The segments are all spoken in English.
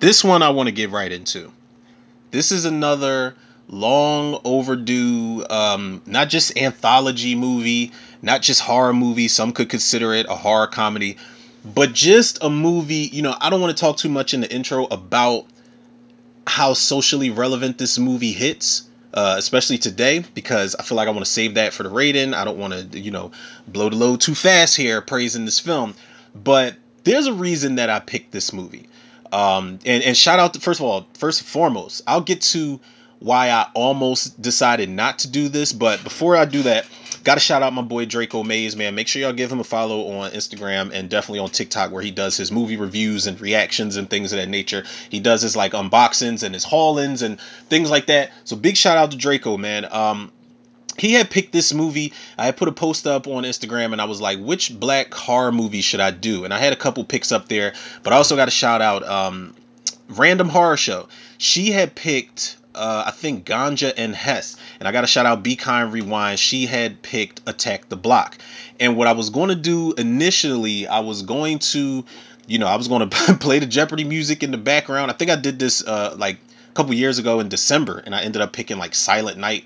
this one I want to get right into. This is another long overdue, um, not just anthology movie, not just horror movie. Some could consider it a horror comedy, but just a movie. You know, I don't want to talk too much in the intro about how socially relevant this movie hits. Uh, especially today, because I feel like I want to save that for the rating. I don't want to, you know, blow the load too fast here praising this film. But there's a reason that I picked this movie. Um, and, and shout out to, first of all, first and foremost, I'll get to why I almost decided not to do this. But before I do that, got to shout out my boy Draco Mays, man. Make sure y'all give him a follow on Instagram and definitely on TikTok where he does his movie reviews and reactions and things of that nature. He does his like unboxings and his haulings and things like that. So big shout out to Draco, man. Um, he had picked this movie. I had put a post up on Instagram and I was like, which black horror movie should I do? And I had a couple picks up there, but I also got a shout out um, Random Horror Show. She had picked uh, I think Ganja and Hess. And I got to shout out Be Kind Rewind. She had picked Attack the Block. And what I was going to do initially, I was going to, you know, I was going to play the Jeopardy music in the background. I think I did this uh, like a couple years ago in December. And I ended up picking like Silent Night,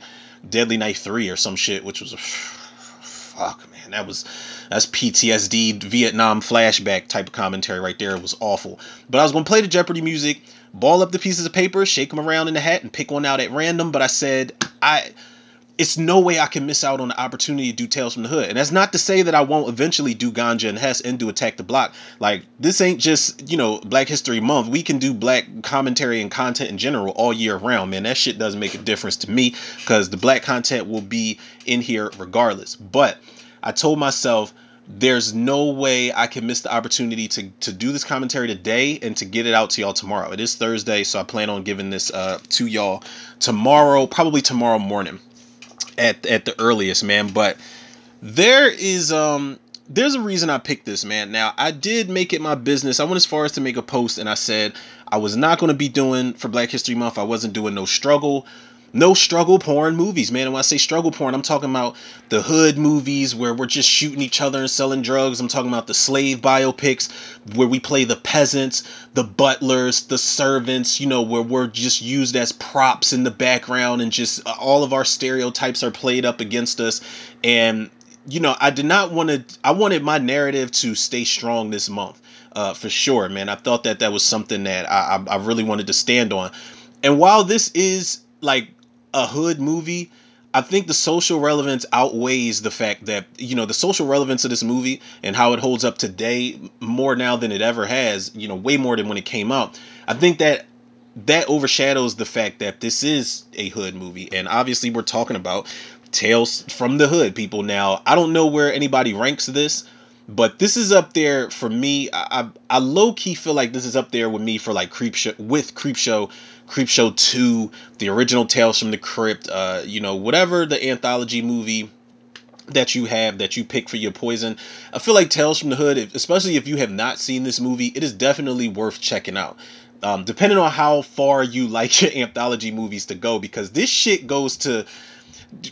Deadly Night 3 or some shit, which was a fuck, man. That was that's PTSD Vietnam flashback type of commentary right there. It was awful. But I was gonna play the Jeopardy music, ball up the pieces of paper, shake them around in the hat, and pick one out at random. But I said I. It's no way I can miss out on the opportunity to do Tales from the Hood. And that's not to say that I won't eventually do Ganja and Hess and do Attack the Block. Like, this ain't just, you know, Black History Month. We can do black commentary and content in general all year round, man. That shit doesn't make a difference to me because the black content will be in here regardless. But I told myself there's no way I can miss the opportunity to to do this commentary today and to get it out to y'all tomorrow. It is Thursday, so I plan on giving this uh to y'all tomorrow, probably tomorrow morning at at the earliest, man. But there is um there's a reason I picked this, man. Now, I did make it my business. I went as far as to make a post and I said I was not going to be doing for Black History Month. I wasn't doing no struggle no struggle porn movies, man. And when I say struggle porn, I'm talking about the hood movies where we're just shooting each other and selling drugs. I'm talking about the slave biopics where we play the peasants, the butlers, the servants, you know, where we're just used as props in the background and just uh, all of our stereotypes are played up against us. And, you know, I did not want to, I wanted my narrative to stay strong this month. Uh, for sure, man. I thought that that was something that I, I, I really wanted to stand on. And while this is like a hood movie, I think the social relevance outweighs the fact that you know the social relevance of this movie and how it holds up today more now than it ever has. You know, way more than when it came out. I think that that overshadows the fact that this is a hood movie, and obviously we're talking about Tales from the Hood. People now, I don't know where anybody ranks this, but this is up there for me. I I, I low key feel like this is up there with me for like creep show with creep show Creepshow 2, the original Tales from the Crypt, uh, you know, whatever the anthology movie that you have that you pick for your poison. I feel like Tales from the Hood, especially if you have not seen this movie, it is definitely worth checking out. Um, depending on how far you like your anthology movies to go, because this shit goes to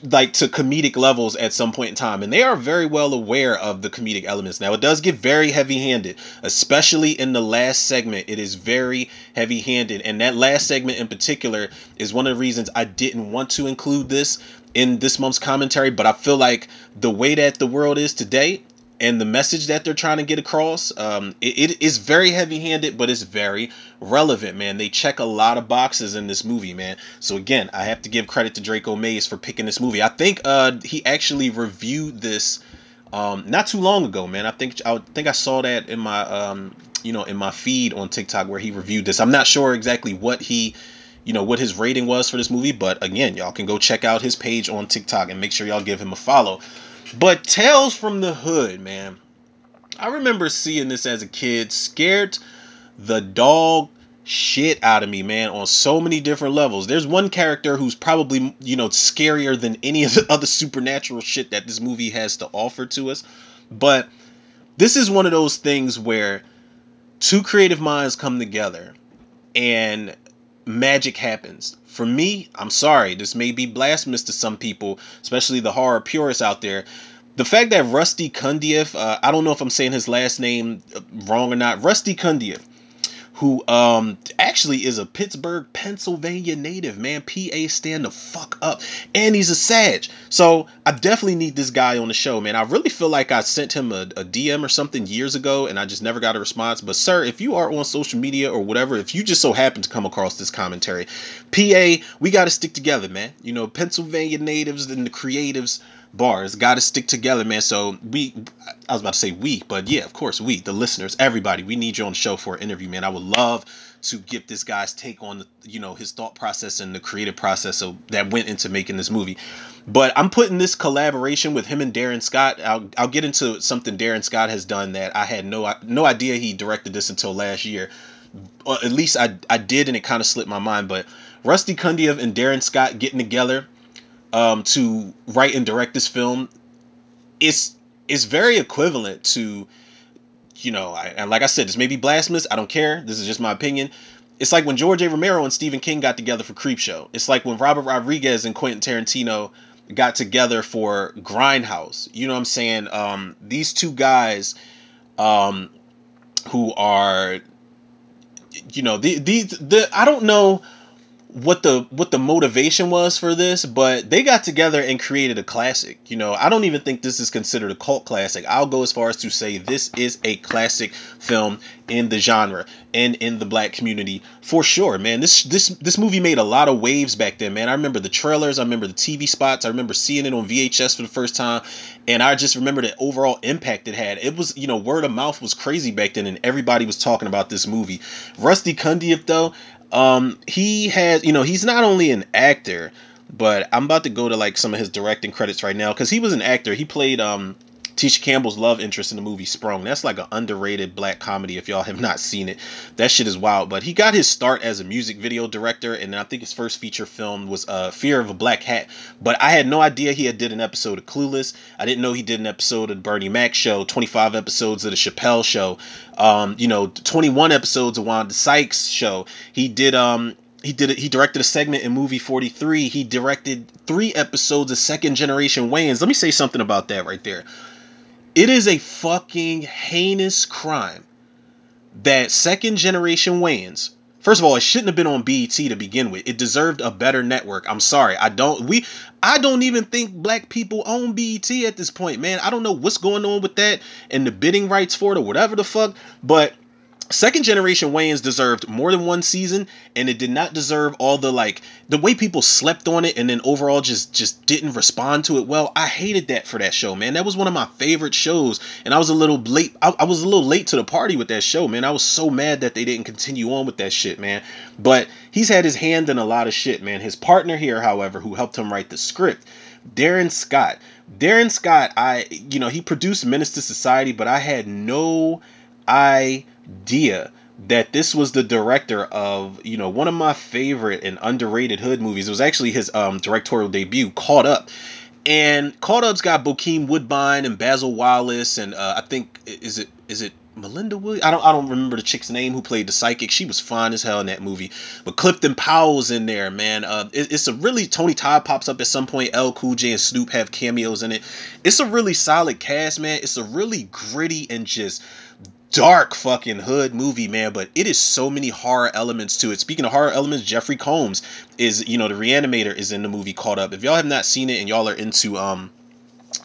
like to comedic levels at some point in time and they are very well aware of the comedic elements. Now it does get very heavy handed especially in the last segment. It is very heavy handed and that last segment in particular is one of the reasons i didn't want to include this in this month's commentary but i feel like the way that the world is today and the message that they're trying to get across um, it, it is very heavy handed but it's very relevant man. They check a lot of boxes in this movie man. So again i have to give credit to draco mays for picking this movie. I think uh, he actually reviewed this um, not too long ago man. I think i think i saw that in my um, you know in my feed on tiktok where he reviewed this. I'm not sure exactly what he you know what his rating was for this movie but again y'all can go check out his page on tiktok and make sure y'all give him a follow but Tales from the Hood, man. I remember seeing this as a kid, scared the dog shit out of me, man, on so many different levels. There's one character who's probably, you know, scarier than any of the other supernatural shit that this movie has to offer to us. But this is one of those things where two creative minds come together and magic happens. For me, I'm sorry, this may be blasphemous to some people, especially the horror purists out there. The fact that Rusty Cundieff, uh, I don't know if I'm saying his last name uh, wrong or not, Rusty Cundieff, who um actually is a Pittsburgh, Pennsylvania native, man. PA stand the fuck up. And he's a Sag. So I definitely need this guy on the show, man. I really feel like I sent him a, a DM or something years ago and I just never got a response. But sir, if you are on social media or whatever, if you just so happen to come across this commentary, PA, we gotta stick together, man. You know, Pennsylvania natives and the creatives bars got to stick together man. So we i was about to say we but yeah of course we the listeners everybody we need you on the show for an interview man. I would love to get this guy's take on you know his thought process and the creative process so that went into making this movie. But i'm putting this collaboration with him and darren scott. I'll, I'll get into something darren scott has done that i had no no idea he directed this until last year. Or at least i, I did and it kind of slipped my mind but rusty cundieff and darren scott getting together um, to write and direct this film it's it's very equivalent to you know I, and like i said this may be blasphemous i don't care this is just my opinion. It's like when george a. Romero and stephen king got together for creepshow it's like when robert rodriguez and quentin tarantino got together for grindhouse. You know what i'm saying? Um, these two guys um, who are you know the, the the i don't know what the what the motivation was for this, but they got together and created a classic. You know, I don't even think this is considered a cult classic. I'll go as far as to say this is a classic film in the genre and in the black community for sure, man. This this this movie made a lot of waves back then, man. I remember the trailers, I remember the TV spots, I remember seeing it on VHS for the first time, and I just remember the overall impact it had. It was, you know, word of mouth was crazy back then, and everybody was talking about this movie. Rusty Cundieff, though, um, he has, you know, he's not only an actor, but I'm about to go to like some of his directing credits right now because he was an actor. He played um Tisha Campbell's love interest in the movie Sprung. That's like an underrated black comedy if y'all have not seen it. That shit is wild. But he got his start as a music video director, and I think his first feature film was uh, Fear of a Black Hat. But I had no idea he had did an episode of Clueless. I didn't know he did an episode of Bernie Mac Show, 25 episodes of the Chappelle Show, um, you know, 21 episodes of Wanda Sykes Show. He did um he did. He directed a segment in movie 43. He directed three episodes of Second Generation Wayans. Let me say something about that right there. It is a fucking heinous crime that second generation Wayans. First of all, it shouldn't have been on BET to begin with. It deserved a better network. I'm sorry. I don't we I don't even think black people own BET at this point, man. I don't know what's going on with that and the bidding rights for it or whatever the fuck, but Second generation Wayans deserved more than one season, and it did not deserve all the like the way people slept on it, and then overall just just didn't respond to it well. I hated that for that show, man. That was one of my favorite shows, and I was a little late. I, I was a little late to the party with that show, man. I was so mad that they didn't continue on with that shit, man. But he's had his hand in a lot of shit, man. His partner here, however, who helped him write the script, Darren Scott. Darren Scott, I you know he produced Menace to Society, but I had no idea that this was the director of you know one of my favorite and underrated hood movies. It was actually his um, directorial debut, Caught Up. And Caught Up's got Bokeem Woodbine and Basil Wallace and uh, I think is it is it Melinda Williams? I don't I don't remember the chick's name who played the psychic. She was fine as hell in that movie. But Clifton Powell's in there, man. Uh, it, it's a really Tony Todd pops up at some point. L Cool J and Snoop have cameos in it. It's a really solid cast, man. It's a really gritty and just dark fucking hood movie, man, but it is so many horror elements to it. Speaking of horror elements, Jeffrey Combs is, you know, the reanimator is in the movie Caught Up. If y'all have not seen it and y'all are into um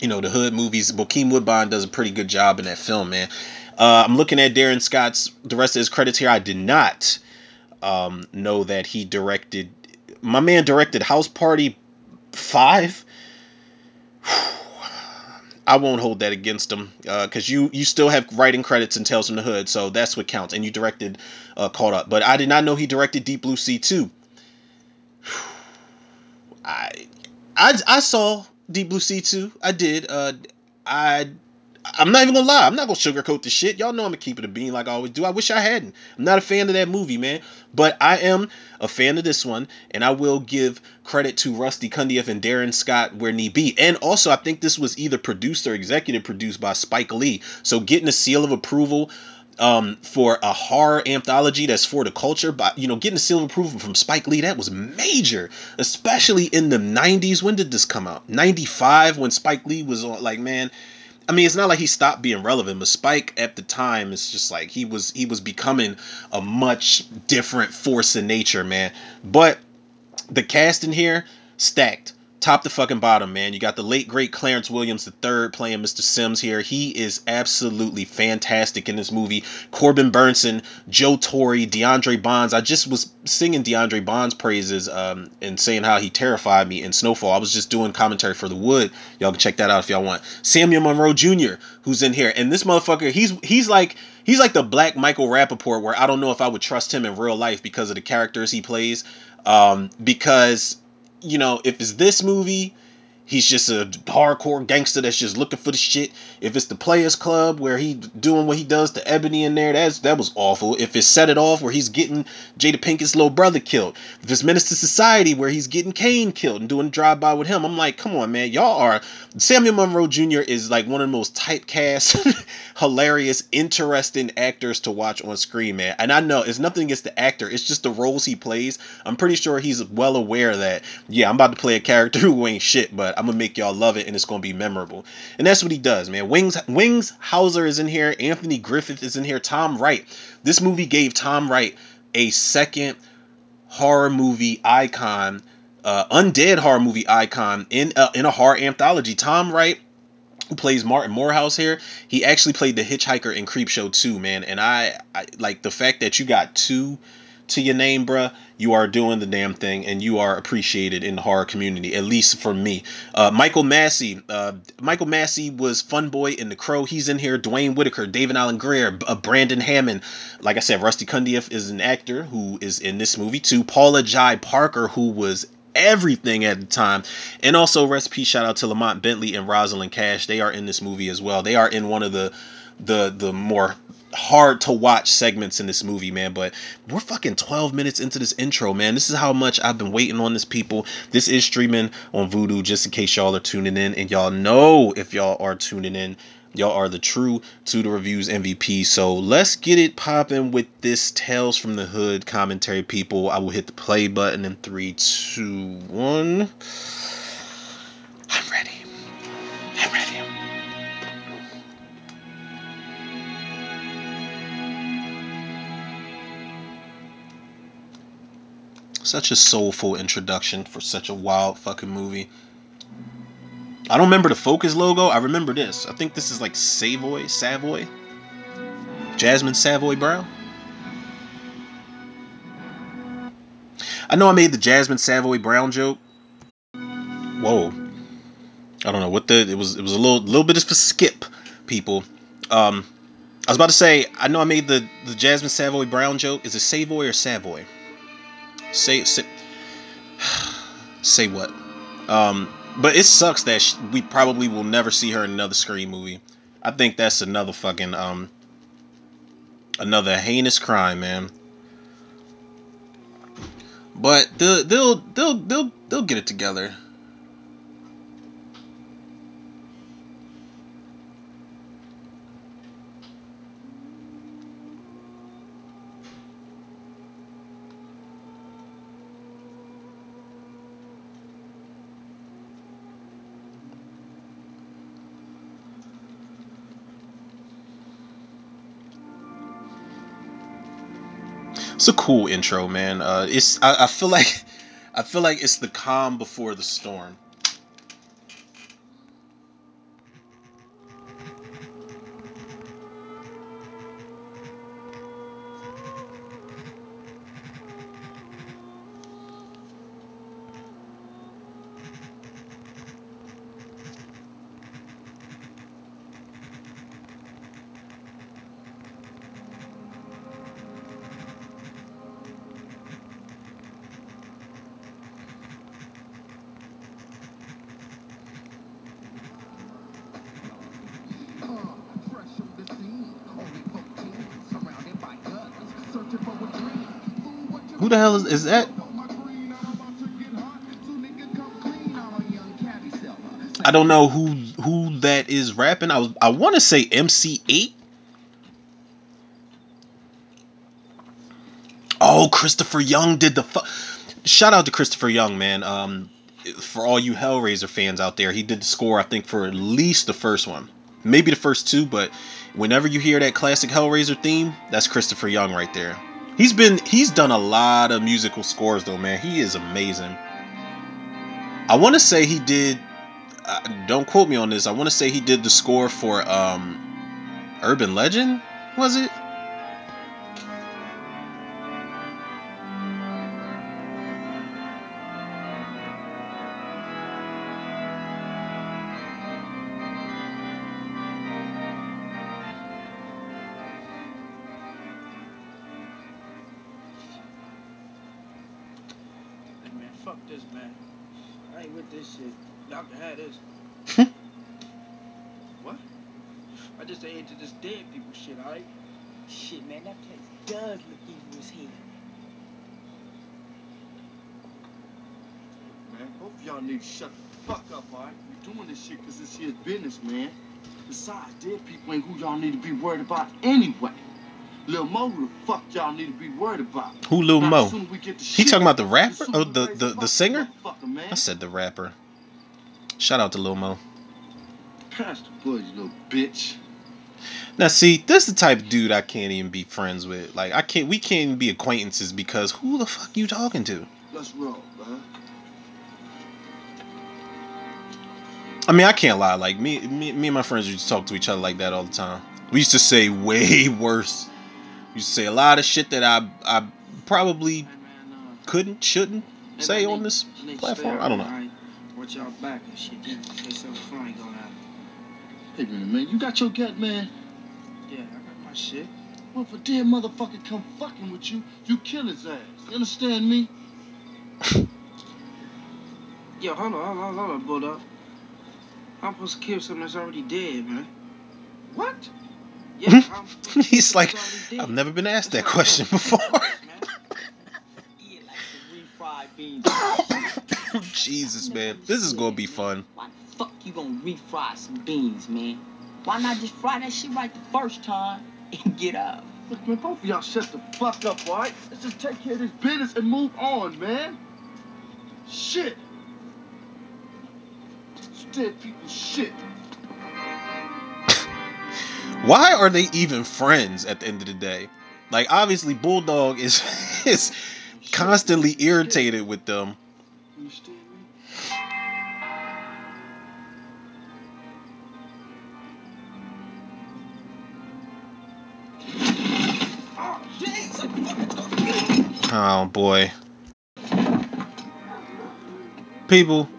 you know the hood movies, Bokeem Woodbine does a pretty good job in that film, man. Uh, I'm looking at Darren Scott's the rest of his credits here. I did not um, know that he directed. My man directed House Party Five. I won't hold that against him because uh, you you still have writing credits in Tales from the Hood, so that's what counts. And you directed uh, Caught Up, but I did not know he directed Deep Blue Sea too. I I I saw Deep Blue Sea too. I did. Uh, I I'm not even gonna lie. I'm not gonna sugarcoat the shit. Y'all know I'm gonna keep it a bean like I always do. I wish I hadn't. I'm not a fan of that movie, man. But I am a fan of this one, and I will give credit to Rusty Cundieff and Darren Scott where need be. And also, I think this was either produced or executive produced by Spike Lee. So getting a seal of approval um, for a horror anthology that's for the culture, but you know, getting a seal of approval from Spike Lee, that was major, especially in the 90s. When did this come out? 95 when Spike Lee was on, like, man, I mean, it's not like he stopped being relevant, but Spike at the time is just like he was he was becoming a much different force in nature, man. But the cast in here stacked top to fucking bottom, man. You got the late great Clarence Williams the third playing Mr. Sims here. He is absolutely fantastic in this movie. Corbin Bernsen, Joe Torry, Deandre Bonds. I just was singing Deandre Bonds praises um, and saying how he terrified me in Snowfall. I was just doing commentary for The Wood. Y'all can check that out if y'all want. Samuel Monroe Jr. who's in here, and this motherfucker, he's he's like he's like the black Michael Rapaport, where I don't know if I would trust him in real life because of the characters he plays. Um, because you know, if it's this movie, he's just a hardcore gangster that's just looking for the shit. If it's the Players Club where he doing what he does to Ebony in there, that's that was awful. If it's Set It Off where he's getting Jada Pinkett's little brother killed. If it's II Society where he's getting Kane killed and doing drive by with him, I'm like, come on, man, y'all are. Samuel Monroe Jr. is like one of the most typecast, hilarious, interesting actors to watch on screen, man. And I know it's nothing against the actor, it's just the roles he plays. I'm pretty sure he's well aware that yeah, I'm about to play a character who ain't shit, but I'm gonna make y'all love it and it's gonna be memorable. And that's what he does, man. Wings Wings Hauser is in here, Anthony Griffith is in here, Tom Wright. This movie gave Tom Wright a second horror movie icon, uh, undead horror movie icon in a, in a horror anthology. Tom Wright who plays Martin Morehouse here, he actually played the hitchhiker in Creepshow 2, man. And I, I like the fact that you got two to your name, bruh, you are doing the damn thing and you are appreciated in the horror community, at least for me. Uh, Michael Massee. Uh, Michael Massee was Fun Boy in The Crow. He's in here. Duane Whitaker, David Alan Grier, uh, Brandon Hammond. Like I said, Rusty Cundieff is an actor who is in this movie too. Paula Jai Parker, who was everything at the time. And also recipe shout out to Lamont Bentley and Rosalind Cash. They are in this movie as well. They are in one of the the the more hard to watch segments in this movie, man. But we're fucking 12 minutes into this intro, man. This is how much I've been waiting on this, people. This is streaming on Vudu, just in case y'all are tuning in. And y'all know if y'all are tuning in, y'all are the true to the reviews MVP. So let's get it popping with this Tales from the Hood commentary, people. I will hit the play button in three, two, one. I'm ready. I'm ready. Such a soulful introduction for such a wild fucking movie. I don't remember the Focus logo. I remember this. I think this is like Savoy, Savoy. Jasmine Savoy Brown. I know I made the Jasmine Savoy Brown joke. Whoa. I don't know what the it was. It was a little little bit of a skip, people. Um, I was about to say I know I made the the Jasmine Savoy Brown joke. Is it Savoy or Savoy? Say say say what? Um, but it sucks that we probably will never see her in another Scream movie. I think that's another fucking um another heinous crime, man. But they'll they'll they'll they'll, they'll get it together. It's a cool intro, man. Uh, it's I, I feel like I feel like it's the calm before the storm. Who the hell is is that? I don't know who who that is rapping. I was I want to say MC Eiht. Oh, Christopher Young did the fu- Shout out to Christopher Young, man. Um for all you Hellraiser fans out there, he did the score I think for at least the first one, maybe the first two, but whenever you hear that classic Hellraiser theme, that's Christopher Young right there. He's been he's done a lot of musical scores though, man. He is amazing. I want to say he did. Uh, don't quote me on this. I want to say he did the score for um, Urban Legend. Was it? Business, man. Besides, dead people ain't who y'all need to be worried about anyway. Lil Mo, who the fuck y'all need to be worried about? Who Lil Mo? as as we get the He talking about the rapper? Oh, the the, the singer? man. I said the rapper. Shout out to Lil Mo. Pass the bush, you little bitch. Now see, this is the type of dude I can't even be friends with. Like I can't we can't even be acquaintances because who the fuck you talking to? Let's roll, man. I mean I can't lie, like me me, me and my friends used to talk to each other like that all the time. We used to say way worse. We used to say a lot of shit that I I probably Hey man, couldn't, shouldn't say on this platform. I don't know. alright? Watch y'all back and shit. You say something funny gonna happen. Hey, minute, man. You got your gut, man. Yeah, I got my shit. Well, if a dead motherfucker come fucking with you, you kill his ass. You understand me? Yo, hold on, hold on, hold on, hold Bulldog. I'm supposed to kill someone that's already dead, man. What? Yeah, hmm? I'm supposed to kill He's like, that's already dead. I've never been asked that question before. Man. Yeah, like some refried beans. Jesus, man. This is gonna be fun. Why the fuck you gonna refry some beans, man? Why not just fry that shit right the first time and get up? Look, man, both of y'all shut the fuck up, all right? Let's just take care of this business and move on, man. Shit. Dead people shit. Why are they even friends at the end of the day? Like obviously Bulldog is is constantly irritated with them. Oh, Oh boy. People,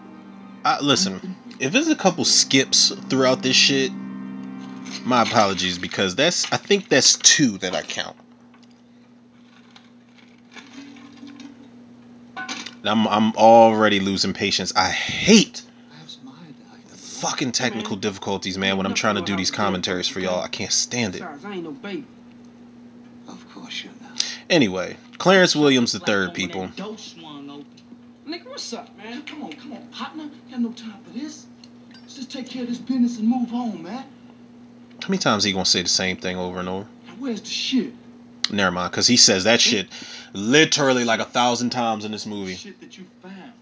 I, listen. If there's a couple skips throughout this shit, my apologies because that's I think that's two that I count. I'm I'm already losing patience. I hate fucking technical difficulties, man. When I'm trying to do these commentaries for y'all, I can't stand it. Besides, I ain't no baby. Of course you're not. Anyway, Clarence Williams the third, people. That door swung open. Nigga, what's up, man? Come on, come on, partner. Got no time for this. Just take care of this business and move on, man. How many times he gonna say the same thing over and over? Where's the shit? Never mind, cause he says that shit literally like a thousand times in this movie. Shit that you found.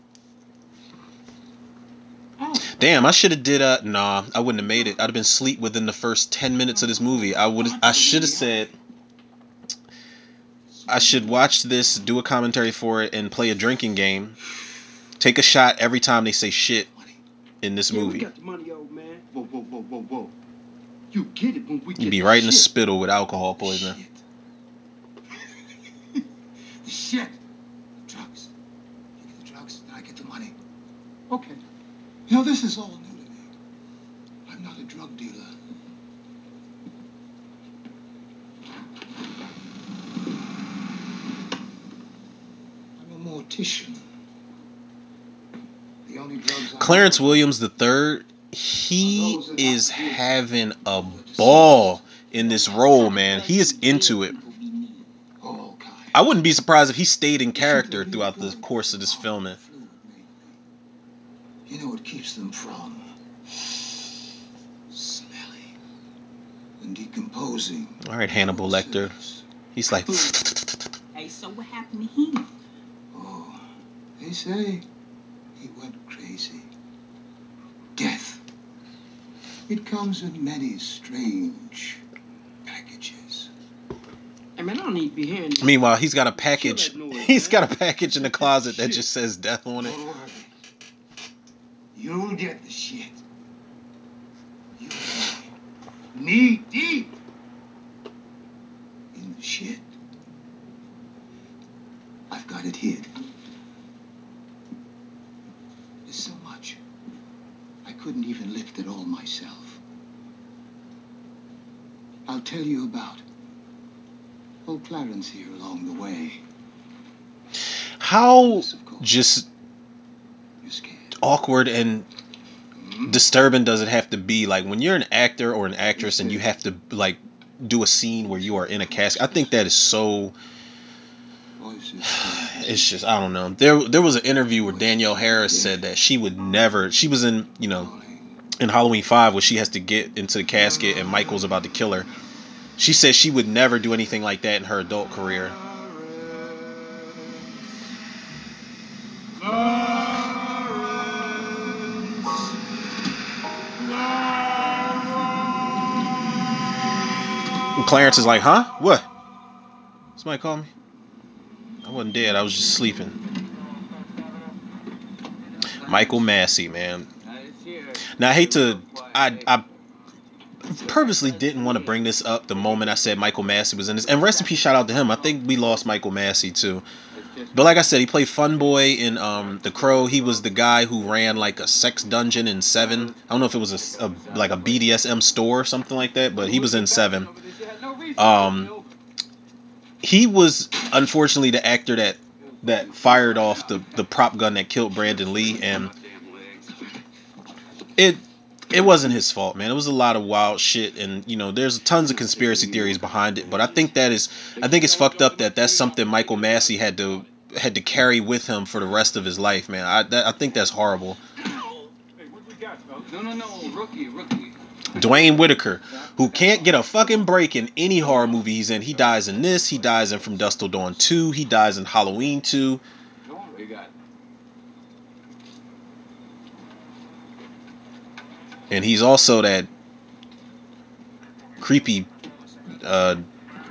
Damn, I should have did uh nah, I wouldn't have made it. I'd have been asleep within the first ten minutes of this movie. I would I should have said I should watch this, do a commentary for it, and play a drinking game. Take a shot every time they say shit in this Yeah, movie. got the money, old man. Whoa, whoa, whoa, whoa, whoa. You get it when we get You'd be right in the shit. spittle with alcohol poisoning. Shit. the shit. The drugs. You get the drugs, then I get the money. Okay. You know, this is all new to me. I'm not a drug dealer. I'm a mortician. The only drugs I Clarence Williams III, he is having a ball in this role, man. He is into it. I wouldn't be surprised if he stayed in character throughout the course of this filming. You know what keeps them from smelling and decomposing. All right, Hannibal Lecter. He's like, Hey, so what happened to him? Oh, they say he went crazy. Death. It comes in many strange packages. Hey man, I don't need to be hearing this. Meanwhile, he's got a package. Kill that noise, He's man. got a package in the closet that just says death on it. Don't worry. You'll get the shit. You'll be knee deep in the shit. I've got it hid. There's so much. I couldn't even lift it all myself. I'll tell you about old Clarence here along the way. How Yes, of course. just awkward and Hmm? disturbing does it have to be? Like when you're an actor or an actress and you have to like do a scene where you are in a casket. I think that is so. It's just I don't know. There there was an interview where Danielle Harris said that she would never. She was in you know in Halloween Five where she has to get into the casket and Michael's about to kill her. She said she would never do anything like that in her adult career. Clarence is like, huh? What? Somebody call me? I wasn't dead. I was just sleeping. Michael Massee, man. Now I hate to. I I purposely didn't want to bring this up the moment I said Michael Massee was in this. And recipe shout out to him. I think we lost Michael Massee too. But like I said, he played Fun Boy in um, The Crow. He was the guy who ran like a sex dungeon in Seven. I don't know if it was a, a like a BDSM store or something like that, but he was in Seven. Um, he was unfortunately the actor that that fired off the the prop gun that killed Brandon Lee, and it it wasn't his fault, man. It was a lot of wild shit, and you know, there's tons of conspiracy theories behind it. But I think that is, I think it's fucked up that that's something Michael Massee had to had to carry with him for the rest of his life, man. I that, I think that's horrible. No, no, no, rookie, rookie. Duane Whitaker, who can't get a fucking break in any horror movie he's in. He dies in this. He dies in From Dusk Till Dawn 2. He dies in Halloween 2. And he's also that creepy uh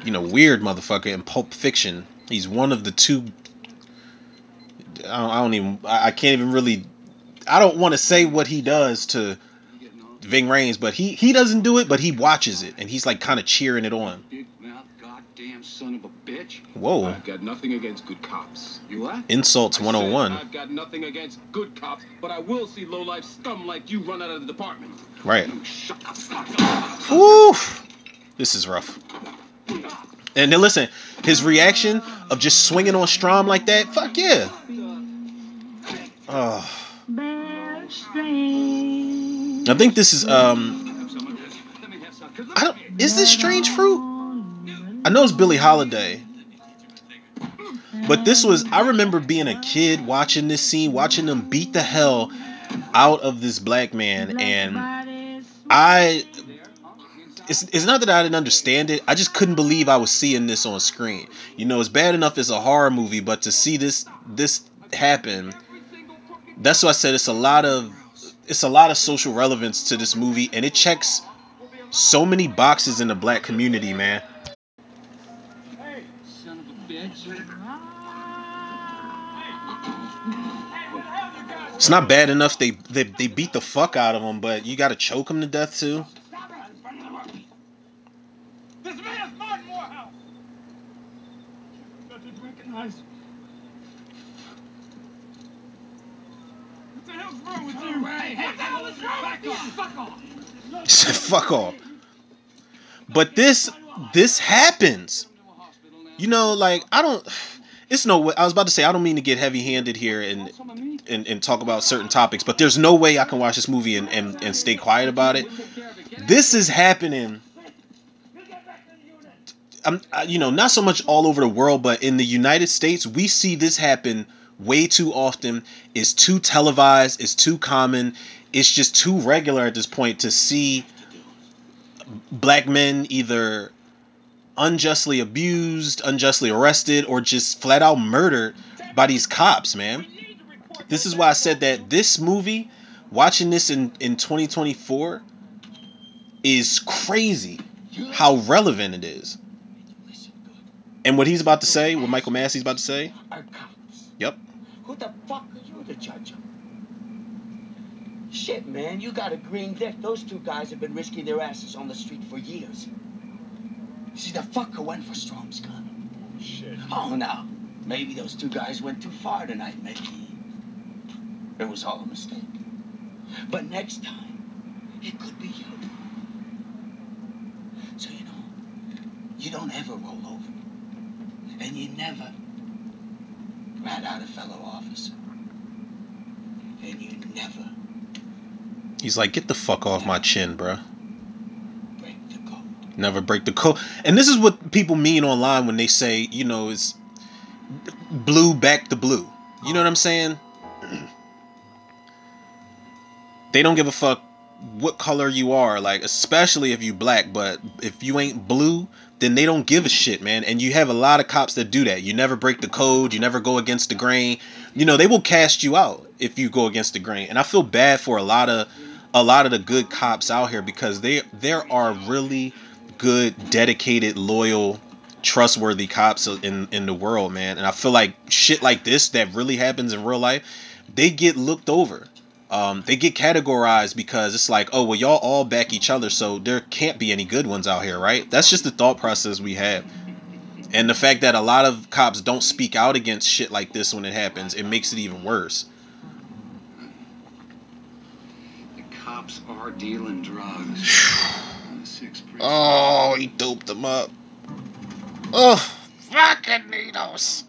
you know weird motherfucker in pulp fiction he's one of the two i don't, I don't even I, can't even really i don't want to say what he does to. Ving Rhames, but he he doesn't do it but he watches it and he's like kind of cheering it on Big mouth, goddamn son of a bitch. whoa I've got nothing against good cops. You what? insults I said 101 I've got nothing against good cops, but I will see low-life scum like you run out of the department. right You shut the fuck up. Oof. This is rough. And then listen, his reaction of just swinging on Strom like that, fuck yeah. Oh. I think this is um is this Strange Fruit? I know it's Billie Holiday. But this was I remember being a kid watching this scene, watching them beat the hell out of this black man and I it's, it's not that I didn't understand it. I just couldn't believe I was seeing this on screen. You know, it's bad enough it's a horror movie, but to see this this happen, that's why I said it's a lot of it's a lot of social relevance to this movie, and it checks so many boxes in the black community, man. Son of a bitch. It's not bad enough they they, they beat the fuck out of him, but you got to choke him to death too. This Martin Morehouse. Didn't recognize him. What the hell's Fuck off. He said, "Fuck off." But this this happens. You know, like I don't. It's no way. I was about to say I don't mean to get heavy handed here and, and and talk about certain topics, but there's no way I can watch this movie and, and, and stay quiet about it. This is happening. I'm, you know, not so much all over the world, but in the United States, we see this happen way too often. It's too televised. It's too common. It's just too regular at this point to see black men either unjustly abused, unjustly arrested, or just flat out murdered by these cops, man. This is why I said that this movie, watching this in, in 2024, is crazy how relevant it is. And what he's about to say, what Michael Massee's about to say, Yep. Who the fuck are you to judge them? Shit, man, you got a green dick. Those two guys have been risking their asses on the street for years. See, the fucker went for Strom's gun. Shit. Oh, no. Maybe those two guys went too far tonight. Maybe it was all a mistake. But next time, it could be you. So, you know, you don't ever roll over. And you never rat out a fellow officer. And you never he's like, get the fuck off my chin, bruh. break the code. Never break the code. And this is what people mean online when they say, you know, it's blue back to blue. You know what I'm saying? they don't give a fuck what color you are, like especially if you black, but if you ain't blue, then they don't give a shit, man. And you have a lot of cops that do that. You never break the code, you never go against the grain. You know, they will cast you out if you go against the grain. And I feel bad for a lot of a lot of the good cops out here because they there are really good, dedicated, loyal, trustworthy cops in in the world, man. And I feel like shit like this that really happens in real life, they get looked over. Um, they get categorized because it's like, oh well, y'all all back each other, so there can't be any good ones out here, right? That's just the thought process we have. And the fact that a lot of cops don't speak out against shit like this when it happens, it makes it even worse. The cops are dealing drugs. On the six precinct. Oh, he doped them up. Oh, fucking needles.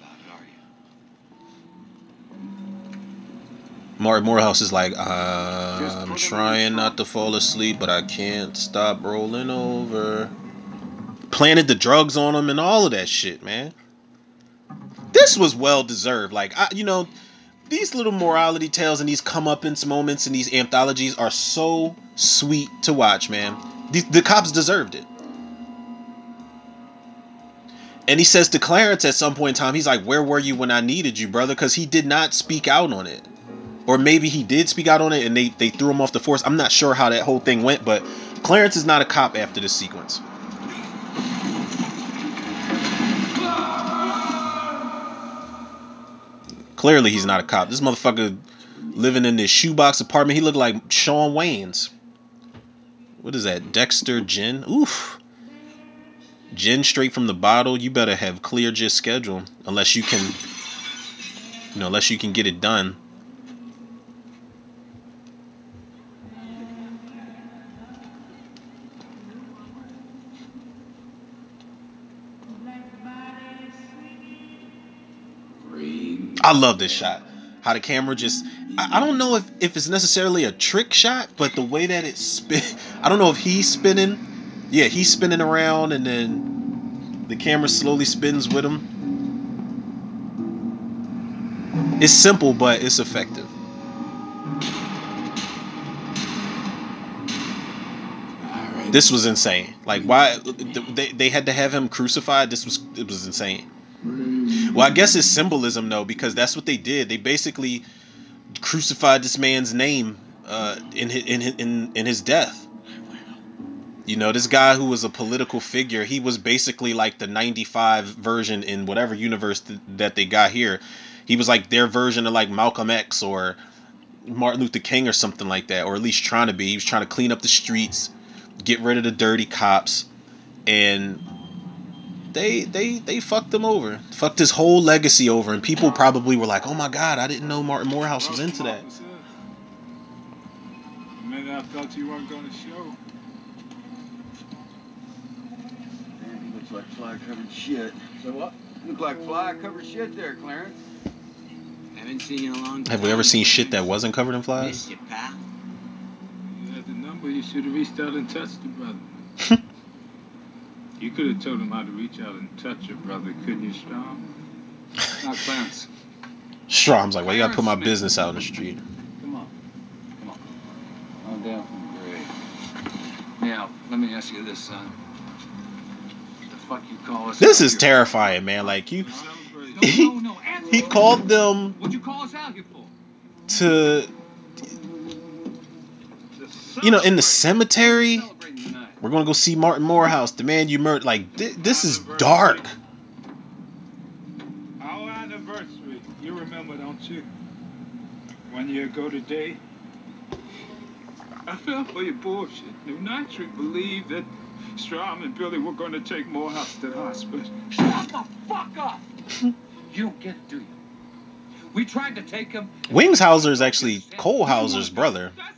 Mark Morehouse is like, I'm um, trying not to fall asleep, but I can't stop rolling over. Planted the drugs on him and all of that shit, man. This was well deserved. Like, I, you know, these little morality tales and these comeuppance moments and these anthologies are so sweet to watch, man. The, the cops deserved it. And he says to Clarence at some point in time, he's like, Where were you when I needed you, brother? Because he did not speak out on it. Or maybe he did speak out on it and they, they threw him off the force. I'm not sure how that whole thing went, but Clarence is not a cop after this sequence. Clearly, he's not a cop. This motherfucker living in this shoebox apartment. He looked like Shawn Wayans. What is that? Dexter gin? Oof. Gin straight from the bottle. You better have clear just schedule, unless you can, you know, unless you can get it done. I love this shot. How the camera just I, don't know if, if it's necessarily a trick shot, but the way that it spin I don't know if he's spinning. Yeah, he's spinning around and then the camera slowly spins with him. It's simple, but it's effective. This was insane. Like, why they, they had to have him crucified? This was it was insane. Well, I guess it's symbolism though, because that's what they did. They basically crucified this man's name uh, in his, in in in his death. You know, this guy who was a political figure, he was basically like the 95 version in whatever universe th- that they got here. He was like their version of like Malcolm X or Martin Luther King or something like that, or at least trying to be. He was trying to clean up the streets, get rid of the dirty cops, and they they they fucked him over, fucked his whole legacy over, and people probably were like, "Oh my God, I didn't know Martin Morehouse was into that." Officer. A minute I thought you weren't going to show. Man, he looks like fly covered shit. So what? Look like fly covered shit there, Clarence. Haven't seen you in a long time. Have we ever seen shit that wasn't covered in flies? Miss you, pal. You had the number. You should have reached out and touched the brother. you could have told him how to reach out and touch your brother, couldn't you, Strom? Now, Clarence, Strom's like, "Why you gotta put my business out in the street?" come on. Come on. On down from the grave. Now, let me ask you this, son. What the fuck you call us This is here terrifying, man. Like you? No, he no, no. He called them What'd you call us out here for? to you know in the cemetery. We're gonna go see Martin Morehouse, the man you murdered. Like thi- this is dark. Our anniversary. You remember, don't you? One year ago today. I fell for your bullshit. New Nitric believed that Strom and Billy were going to take Morehouse to the hospital. Shut the fuck up! you don't get it, do you? We tried to take him. Wings Hauser is actually Cole Hauser's brother. Just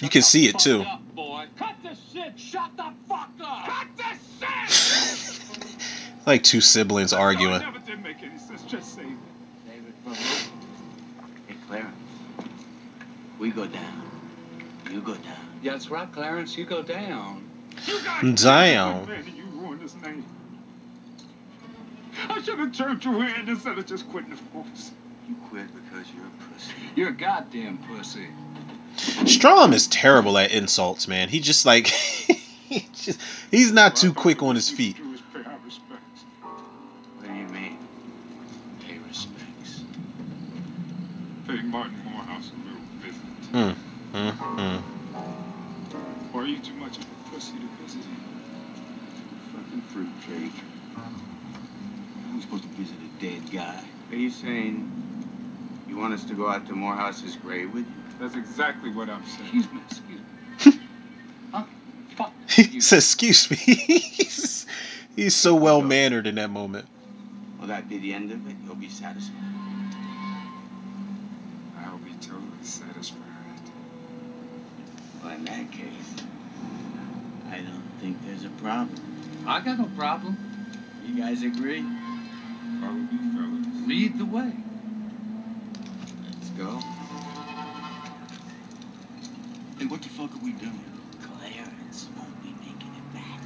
You can see it too. Up, boy. Cut the shit. Shut the fuck up. Cut the shit! like two siblings It arguing. never did make any sense. Just say it. David. Hey, Clarence. We go down. You go down. Yeah, that's right, Clarence. You go down. You guys Damn. You ruined his name. I should have turned you in instead of just quitting the force. You quit because you're a pussy. You're a goddamn pussy. Strom is terrible at insults, man. He just like he just, he's not too quick on his feet. Do is pay our respects. What do you mean? Pay respects. Pay Martin Morehouse a real visit. Mm, mm, mm. Or are you too much of a pussy to visit him? Fucking fruitcake. I'm supposed to visit a dead guy. Are you saying you want us to go out to Morehouse's grave with you? That's exactly what I'm saying. Excuse me. Excuse me. huh? Fuck. He says, "Excuse me." he's, he's so well mannered in that moment. Will that be the end of it? You'll be satisfied. I'll be totally satisfied. Well, in that case, I don't think there's a problem. I got no problem. You guys agree? Follow me, fellas. Lead the way. Let's go. Hey, what the fuck are we doing? Clarence won't be making it back.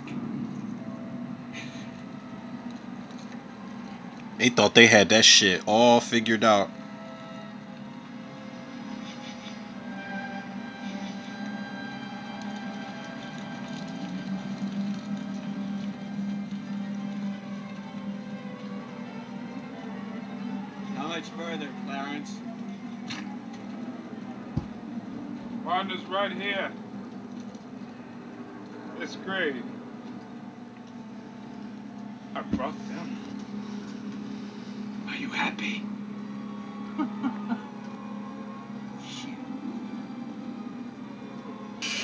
They thought they had that shit all figured out.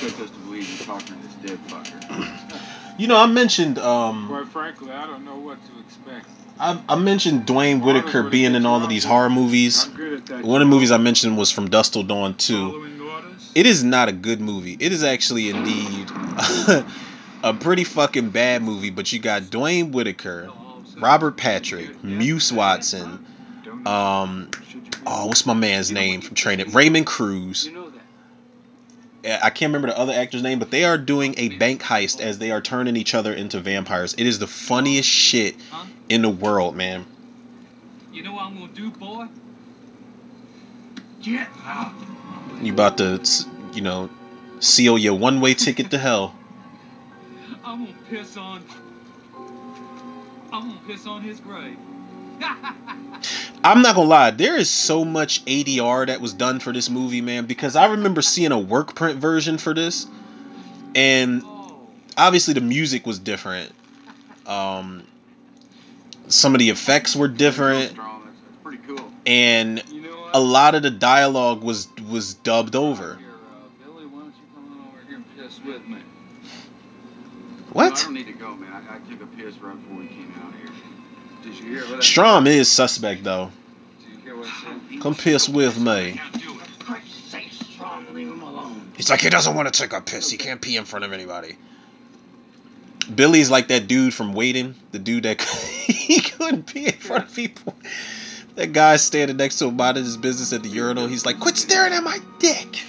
Expect us to believe you're talking to this dead fucker. You know, I mentioned um, Quite frankly, I don't know what to expect. I, I mentioned Duane Whitaker being in all of these horror movies. I'm good at that. One of the movies I mentioned was from Dusk Till Dawn 2. It is not a good movie. It is actually indeed a pretty fucking bad movie. But you got Duane Whitaker, Robert Patrick, Muse Watson, um, oh, what's my man's name from Training? Raymond Cruz. You know that. Yeah, Uh, I can't remember the other actor's name, but they are doing a bank heist as they are turning each other into vampires. It is the funniest shit Huh? in the world, man. You know what I'm gonna do, boy? Get out! You about to, you know, seal your one-way ticket to hell. I'm gonna piss on. I'm gonna piss on his grave. I'm not gonna lie, there is so much ADR that was done for this movie, man, because I remember seeing a work print version for this, and obviously the music was different. Um, some of the effects were different, Strom. That's, that's pretty cool. and You know what? a lot of the dialogue was was dubbed over. Here, Billy, why don't you come on over here and piss with me? No, I What? don't need to go, man. I, I took a piss right before we came out Strom is suspect though. Did you hear what I said? Come piss with me. For Christ's sake, Strom, leave him alone. He's like he doesn't want to take a piss. He can't pee in front of anybody. Billy's like that dude from Waiting, the dude that he couldn't pee in front of people. That guy standing next to him minding his business at the urinal. He's like, "Quit staring at my dick."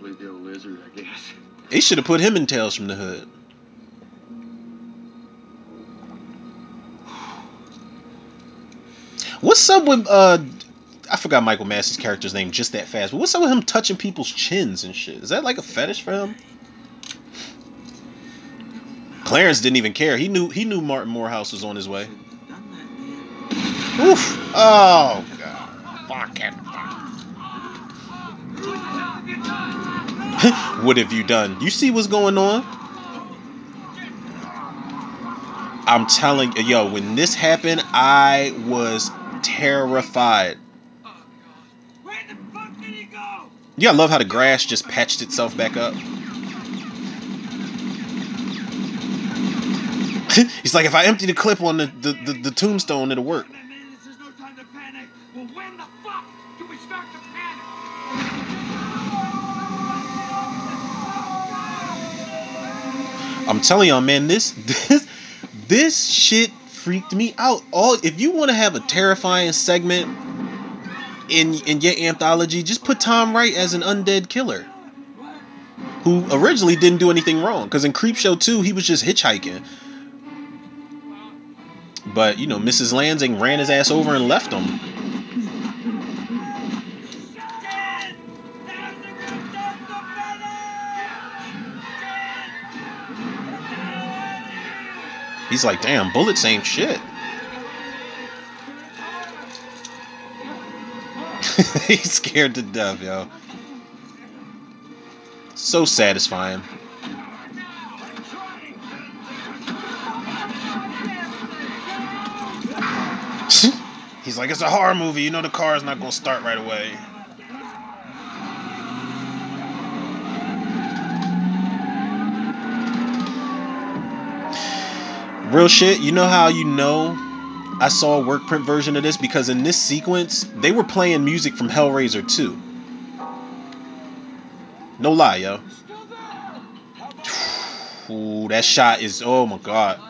Believe the old lizard, I guess. They should have put him in Tales from the Hood. What's up with uh? I forgot Michael Massee's character's name just that fast. But what's up with him touching people's chins and shit? Is that like a fetish for him? Clarence didn't even care. He knew he knew Martin Morehouse was on his way. Oof! Oh god! Fucking fuck! what have you done? You see what's going on? I'm telling yo, when this happened, I was terrified. Yeah, I love how the grass just patched itself back up. He's like, if I empty the clip on the, the, the, the tombstone, it'll work. I'm telling y'all, man, this this this shit freaked me out. All if you want to have a terrifying segment in in your anthology, just put Tom Wright as an undead killer. Who originally didn't do anything wrong. Because in Creepshow 2, he was just hitchhiking. But, you know, Mrs. Lansing ran his ass over and left him. He's like, damn, bullets ain't shit. He's scared to death, yo. So satisfying. He's like, it's a horror movie. You know the car's not gonna start right away. Real shit. You know how you know I saw a work print version of this because in this sequence they were playing music from Hellraiser 2. No lie, yo. Ooh, that shot is oh my god.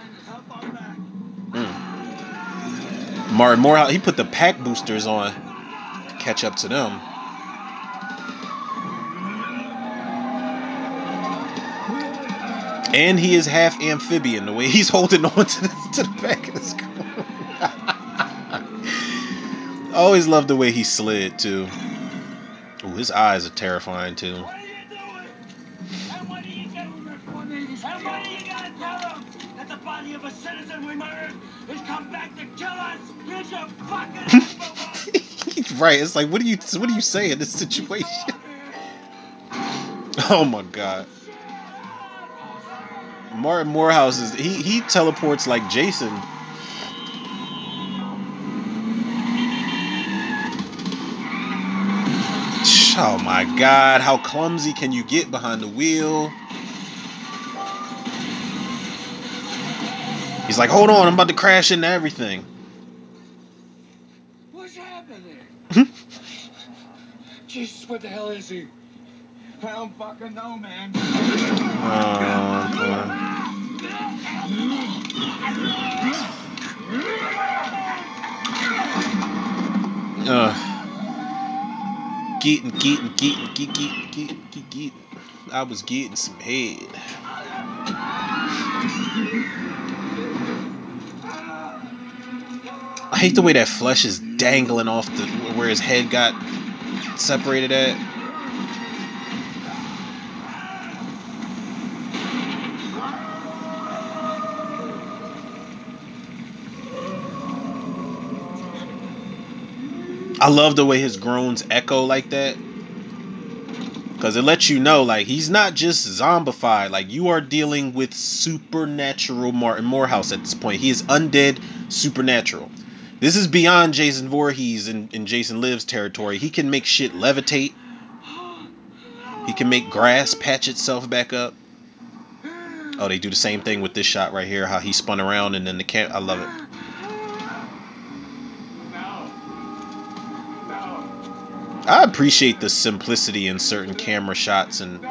Mm. Martin Morehouse, he put the pack boosters on to catch up to them. And he is half amphibian the way he's holding on to the, to the back of his car. I always loved the way he slid too. Ooh, his eyes are terrifying too. What are you doing? And what are you doing? And what are you gonna tell them? That the body of a citizen we murdered has come back to kill us? Here's your fucking right, it's like what do you what do you say in this situation? Oh my god. Martin Morehouse is he he teleports like Jason. Oh my god, how clumsy can you get behind the wheel? He's like, hold on, I'm about to crash into everything. What's happening? Hmm? Jesus, what the hell is he? Don't fucking know, man. Oh. Uh, getting, getting, getting, get, get, get, get, get. I was getting some head. I hate the way that flesh is dangling off the where his head got separated at. I love the way his groans echo like that. Cause it lets you know, like, he's not just zombified. Like, you are dealing with supernatural Martin Morehouse at this point. He is undead, supernatural. This is beyond Jason Voorhees and, Jason Lives territory. He can make shit levitate. He can make grass patch itself back up. Oh, they do the same thing with this shot right here. How he spun around and then the cam. I love it. I appreciate the simplicity in certain camera shots and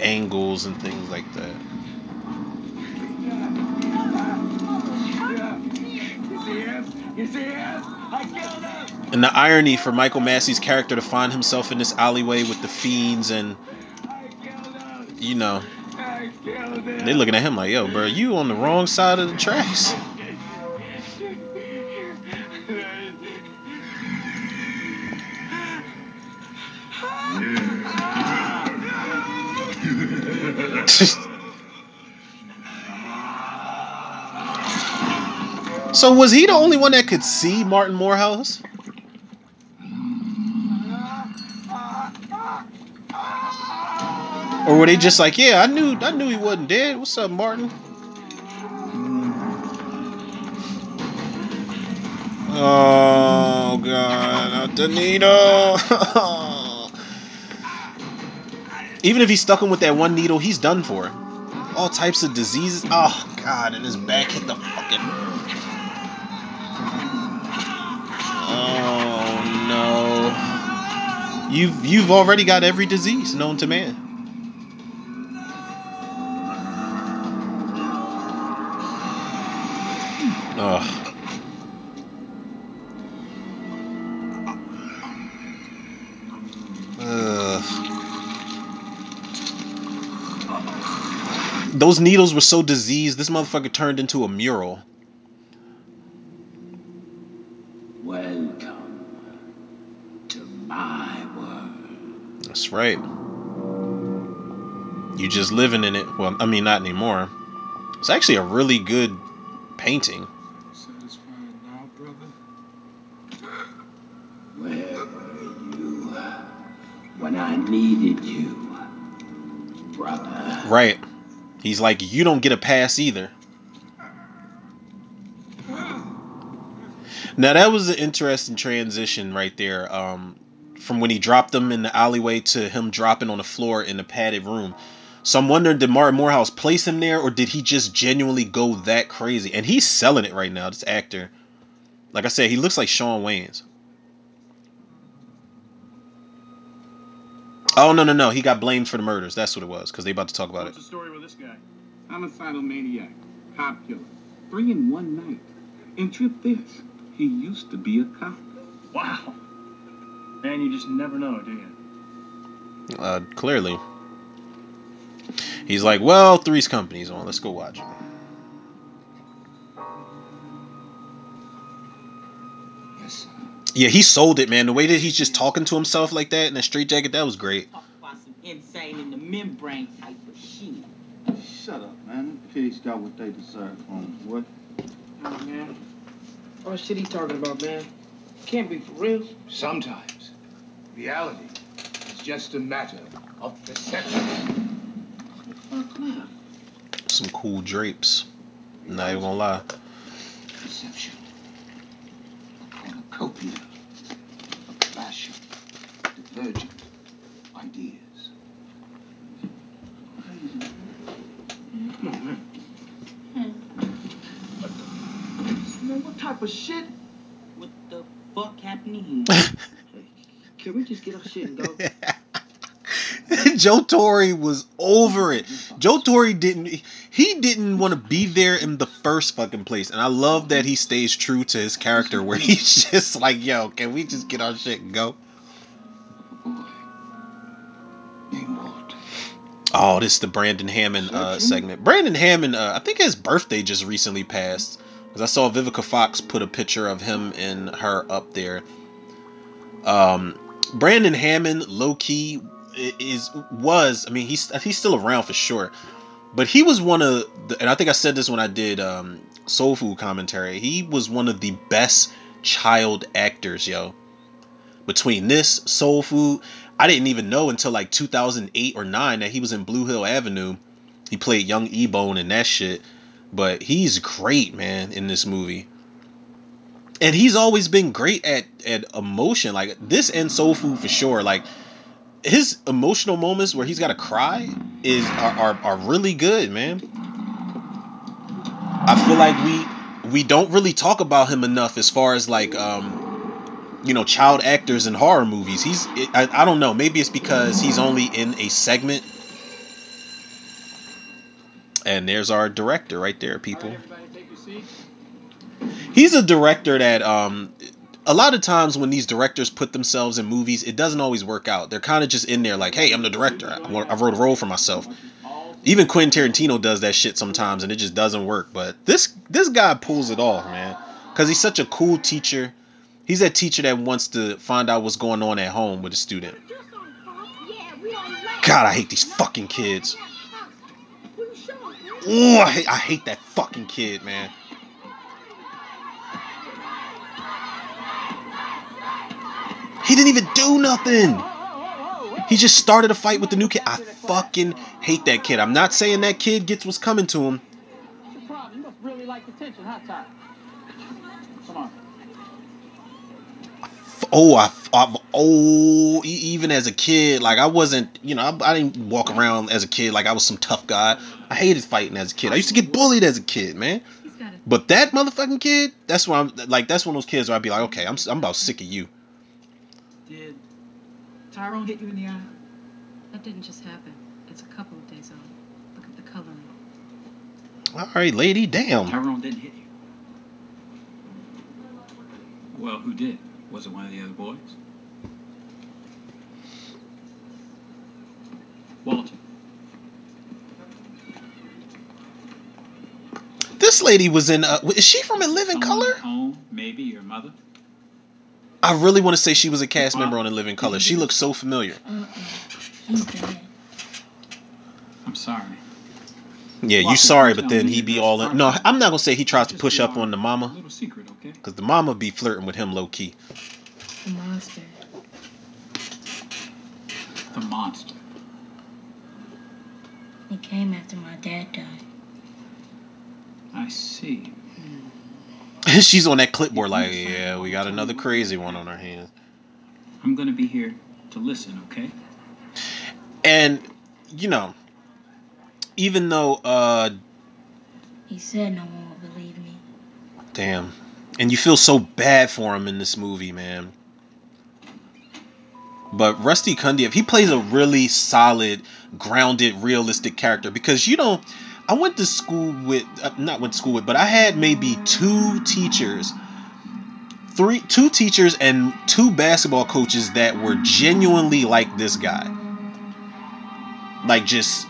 angles and things like that. And the irony for Michael Massee's character to find himself in this alleyway with the fiends and you know they looking at him like, yo, bro, you on the wrong side of the tracks. so was he the only one that could see Martin Morehouse? Or were they just like, yeah, I knew I knew he wasn't dead. What's up, Martin? Oh god, not the. Even if he stuck him with that one needle, he's done for. All types of diseases. Oh god, and his back hit the fucking. Oh no. You've you've already got every disease known to man. Those needles were so diseased, this motherfucker turned into a mural. Welcome to my world. That's right. You just living in it. Well, I mean, not anymore. It's actually a really good painting. Satisfied now, brother? Where were you when I needed you, brother? Right. He's like, you don't get a pass either. Now that was an interesting transition right there. Um, from when he dropped them in the alleyway to him dropping on the floor in the padded room. So I'm wondering, did Martin Morehouse place him there, or did he just genuinely go that crazy? And he's selling it right now. This actor, like I said, he looks like Shawn Wayans. Oh no no no! He got blamed for the murders. That's what it was. Because they about to talk about it. What's the story with this guy? Homicidal maniac, cop killer, three in one night. And trip this, he used to be a cop. Wow. Man, you just never know, do you? Uh, clearly. He's like, well, Three's Company's on. Let's go watch it. Yeah, he sold it, man. The way that he's just talking to himself like that in a straight jacket, that was great. Talk about some insane in the membrane type of shit. Shut up, man. Them pigs got what they deserve from what? Oh, man. All the shit he talking about, man. Can't be for real. Sometimes reality is just a matter of perception. Fuck now. Some cool drapes. Not even gonna lie. Perception. A cornucopia. A clash of divergent ideas. Come on, man. Man, what type of shit? What the fuck happening? Can we just get our shit and go? Joe Torry was over it. Joe Torry didn't he didn't want to be there in the first fucking place. And I love that he stays true to his character where he's just like, yo, can we just get our shit and go? A boy named Walt. Oh, this is the Brandon Hammond uh, segment. Brandon Hammond, uh, I think his birthday just recently passed. Because I saw Vivica Fox put a picture of him and her up there. Um, Brandon Hammond, low key, is was. I mean, he's he's still around for sure. But he was one of, the, and I think I said this when I did um, Soul Food commentary. He was one of the best child actors, yo. Between this Soul Food, I didn't even know until like 2008 or nine that he was in Blue Hill Avenue. He played young E-Bone and that shit. But he's great, man, in this movie. And he's always been great at at emotion. Like this and Soul Food for sure. Like his emotional moments where he's got to cry is are, are are really good, man. I feel like we we don't really talk about him enough as far as like um you know child actors in horror movies. He's I, I don't know, maybe it's because he's only in a segment. And there's our director right there, people. everybody take your seats. He's a director that um a lot of times when these directors put themselves in movies, it doesn't always work out. They're kind of just in there like, "Hey, I'm the director. I, wrote a role for myself." Even Quentin Tarantino does that shit sometimes, and it just doesn't work. But this this guy pulls it off, man, because he's such a cool teacher. He's that teacher that wants to find out what's going on at home with a student. God, I hate these fucking kids. Oh, I hate, I hate that fucking kid, man. He didn't even do nothing. He just started a fight with the new kid. I fucking hate that kid. I'm not saying that kid gets what's coming to him. Oh, I, I oh, even as a kid, like I wasn't, you know, I, I didn't walk around as a kid like I was some tough guy. I hated fighting as a kid. I used to get bullied as a kid, man. But that motherfucking kid, that's why I'm like, that's one of those kids where I'd be like, okay, I'm, I'm about sick of you. Did Tyrone hit you in the eye? That didn't just happen. It's a couple of days old. Look at the coloring. All right, lady, damn. Tyrone didn't hit you. Well, who did? Was it one of the other boys? Walter. This lady was in. Uh, is she from A Living Someone Color? Home, maybe your mother. I really want to say she was a cast member on A Living Color. She looks so familiar. Uh-uh. He's. I'm sorry. Yeah, you Walker, sorry, but then he be all in. No, I'm not gonna say he tries to push up on the mama, Little secret, okay? cause the mama be flirting with him low key. The monster. The monster. He came after my dad died. I see. She's on that clipboard like, yeah, we got another crazy one on our hands. I'm gonna be here to listen, okay? And you know, even though, uh, He said no one would believe me. damn, and you feel so bad for him in this movie, man. But Rusty Cundieff, he plays a really solid, grounded, realistic character because you know, I went to school with uh, not went to school with, but I had maybe two teachers, three two teachers and two basketball coaches that were genuinely like this guy. Like just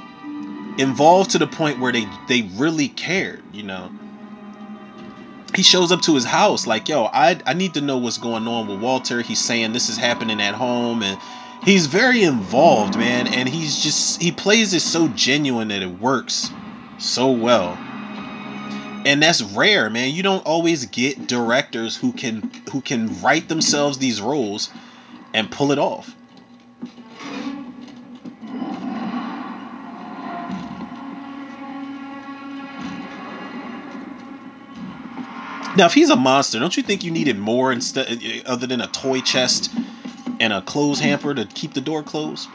involved to the point where they they really cared, you know. He shows up to his house like, "Yo, I I need to know what's going on with Walter." He's saying this is happening at home and he's very involved, man, and he's just he plays it so genuine that it works so well. And that's rare, man. You don't always get directors who can who can write themselves these roles and pull it off. Now, if he's a monster, don't you think you needed more instead other than a toy chest and a clothes hamper to keep the door closed?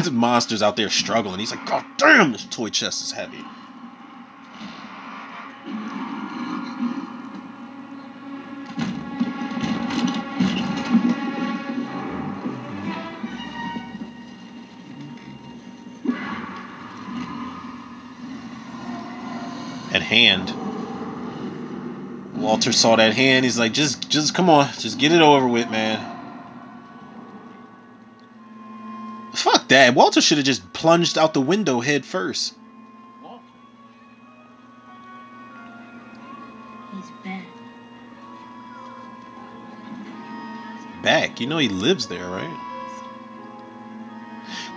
The monster's out there struggling. He's like, God damn, this toy chest is heavy. At hand. Walter saw that hand. He's like, just, just come on, just get it over with, man. That. Walter should have just plunged out the window head first. Walter. He's back. Back. You know he lives there, right?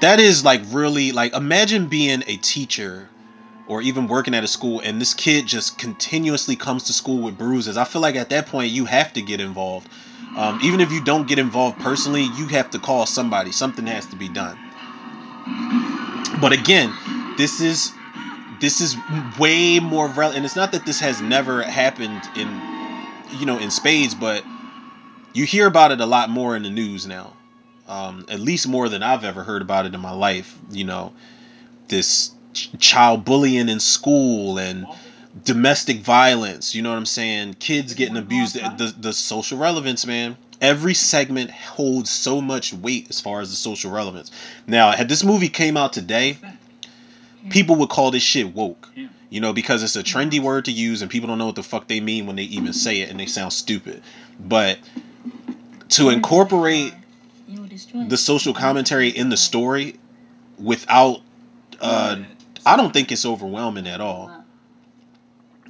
That is like really like imagine being a teacher or even working at a school and this kid just continuously comes to school with bruises. I feel like at that point you have to get involved. Um, even if you don't get involved personally, you have to call somebody. Something has to be done. But again, this is this is way more relevant. And it's not that this has never happened in you know in spades, but you hear about it a lot more in the news now. Um, at least more than I've ever heard about it in my life. You know, this ch- child bullying in school and domestic violence. You know what I'm saying? Kids getting abused. The, the the social relevance, man. Every segment holds so much weight as far as the social relevance. Now, had this movie came out today, people would call this shit woke. You know, because it's a trendy word to use and people don't know what the fuck they mean when they even say it and they sound stupid. But to incorporate You will destroy the social commentary in the story without uh I don't think it's overwhelming at all.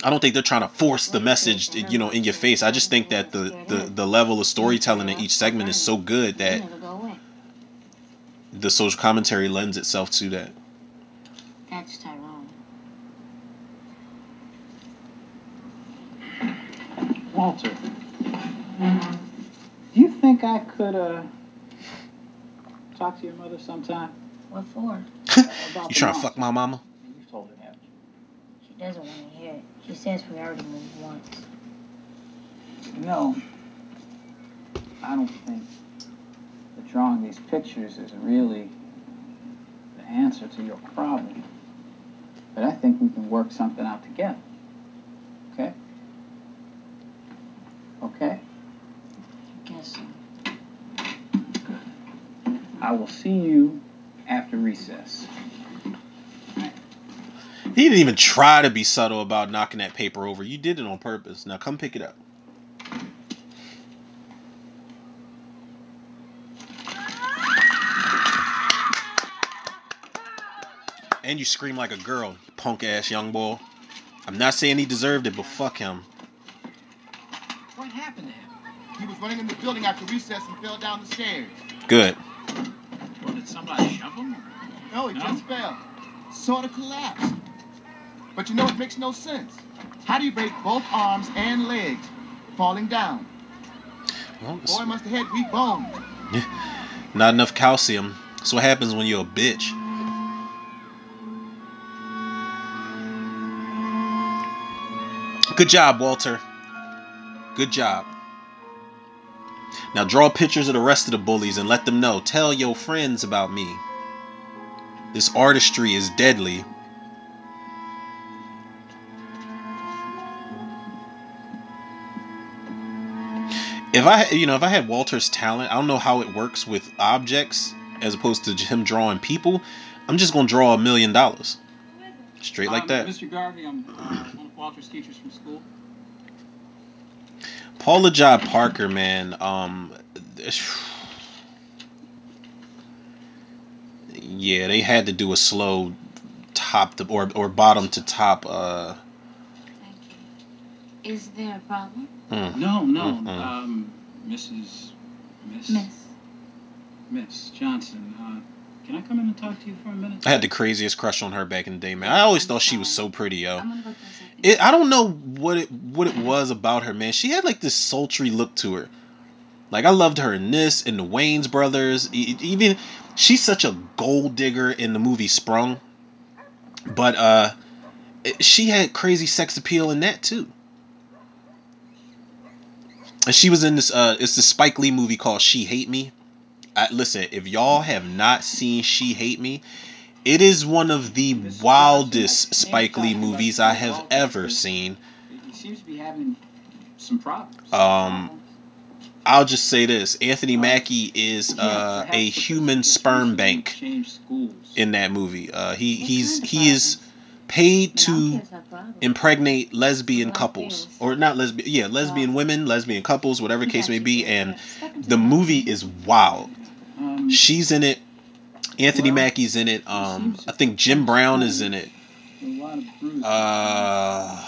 I don't think they're trying to force the message, you know, in your face. I just think that the the, the level of storytelling in each segment is so good that never go away. the social commentary lends itself to that. That's Tyrone. Walter, do you think I could uh talk to your mother sometime? What for? About You trying to fuck my mama? You've told her, haven't? She doesn't want to hear it. She says we already moved once. No. I don't think that drawing these pictures is really the answer to your problem. But I think we can work something out together. Okay? Okay? I guess so. I will see you after recess. He didn't even try to be subtle about knocking that paper over. You did it on purpose. Now come pick it up. And you scream like a girl, punk ass young boy. I'm not saying he deserved it, but fuck him. What happened to him? He was running in the building after recess and fell down the stairs. Good. Well, did somebody shove him? No, he No? just fell. Sort of collapsed. But you know it makes no sense. How do you break both arms and legs falling down? Well, Boy must have had weak bones. not enough calcium. That's what happens when you're a bitch. Good job, Walter. Good job. Now draw pictures of the rest of the bullies and let them know. Tell your friends about me. This artistry is deadly. If I, you know, if I had Walter's talent, I don't know how it works with objects as opposed to him drawing people. I'm just gonna draw a million dollars, straight like Um, that. Mr. Garvey, I'm uh, one of Walter's teachers from school. Paula Jai Parker, man. Um, yeah, they had to do a slow top to or or bottom to top. Uh. Is there a problem? mm. No, no. Mm-mm. Um, Mrs. Miss Miss. Miss Johnson. Uh, can I come in and talk to you for a minute? I had the craziest crush on her back in the day, man. I always thought she was so pretty, yo. I'm gonna go. It, I don't know what it what it was about her, man. She had like this sultry look to her. Like I loved her in this, in the Wayans Brothers. Even she's such a gold digger in the movie Sprung. But uh, she had crazy sex appeal in that too. And she was in this. Uh, it's the Spike Lee movie called She Hate Me. I, listen, if y'all have not seen She Hate Me, it is one of the wildest Spike Lee movies I have ever seen. He seems to be having some problems. Um, I'll just say this: Anthony Mackie is uh, a human sperm bank in that movie. Uh, he he's he is? Paid I mean, I don't care to if that problem. impregnate lesbian couples or not lesbian yeah lesbian women lesbian couples whatever case may be and Yeah, step into the movie is wild Um, she's in it anthony mackie's in it um i think jim brown is in it a lot of bruises. uh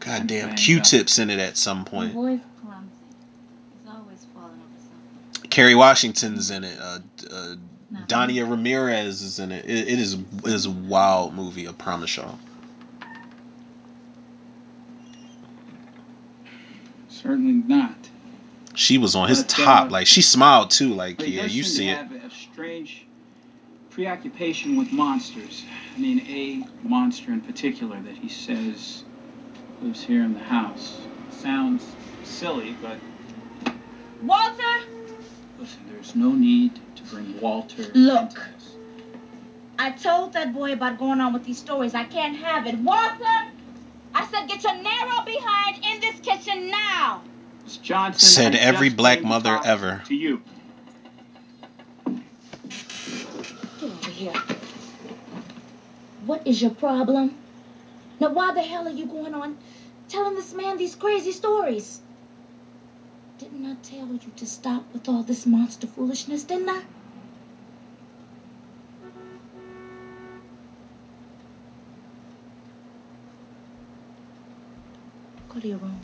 god damn Q-Tip's in it at some point boy's clumsy. He's always falling over something. kerry washington's in it uh, uh Not Dania. Ramirez is in it. it. It is it is a wild movie. I promise y'all. Certainly not. She was on his But, top. uh, Like she smiled too. Like yeah, does you seem see to it. have a strange preoccupation with monsters. I mean, a monster in particular that he says lives here in the house. Sounds silly, but Walter! listen, there's no need to bring Walter Look. I told that boy about going on with these stories. I can't have it. Walter! I said get your narrow behind in this kitchen now! Miss Johnson Said I every just black came to mother ever. To you. Get over here. What is your problem? Now, why the hell are you going on telling this man these crazy stories? Didn't I tell you to stop with all this monster foolishness, didn't I? Go to your room.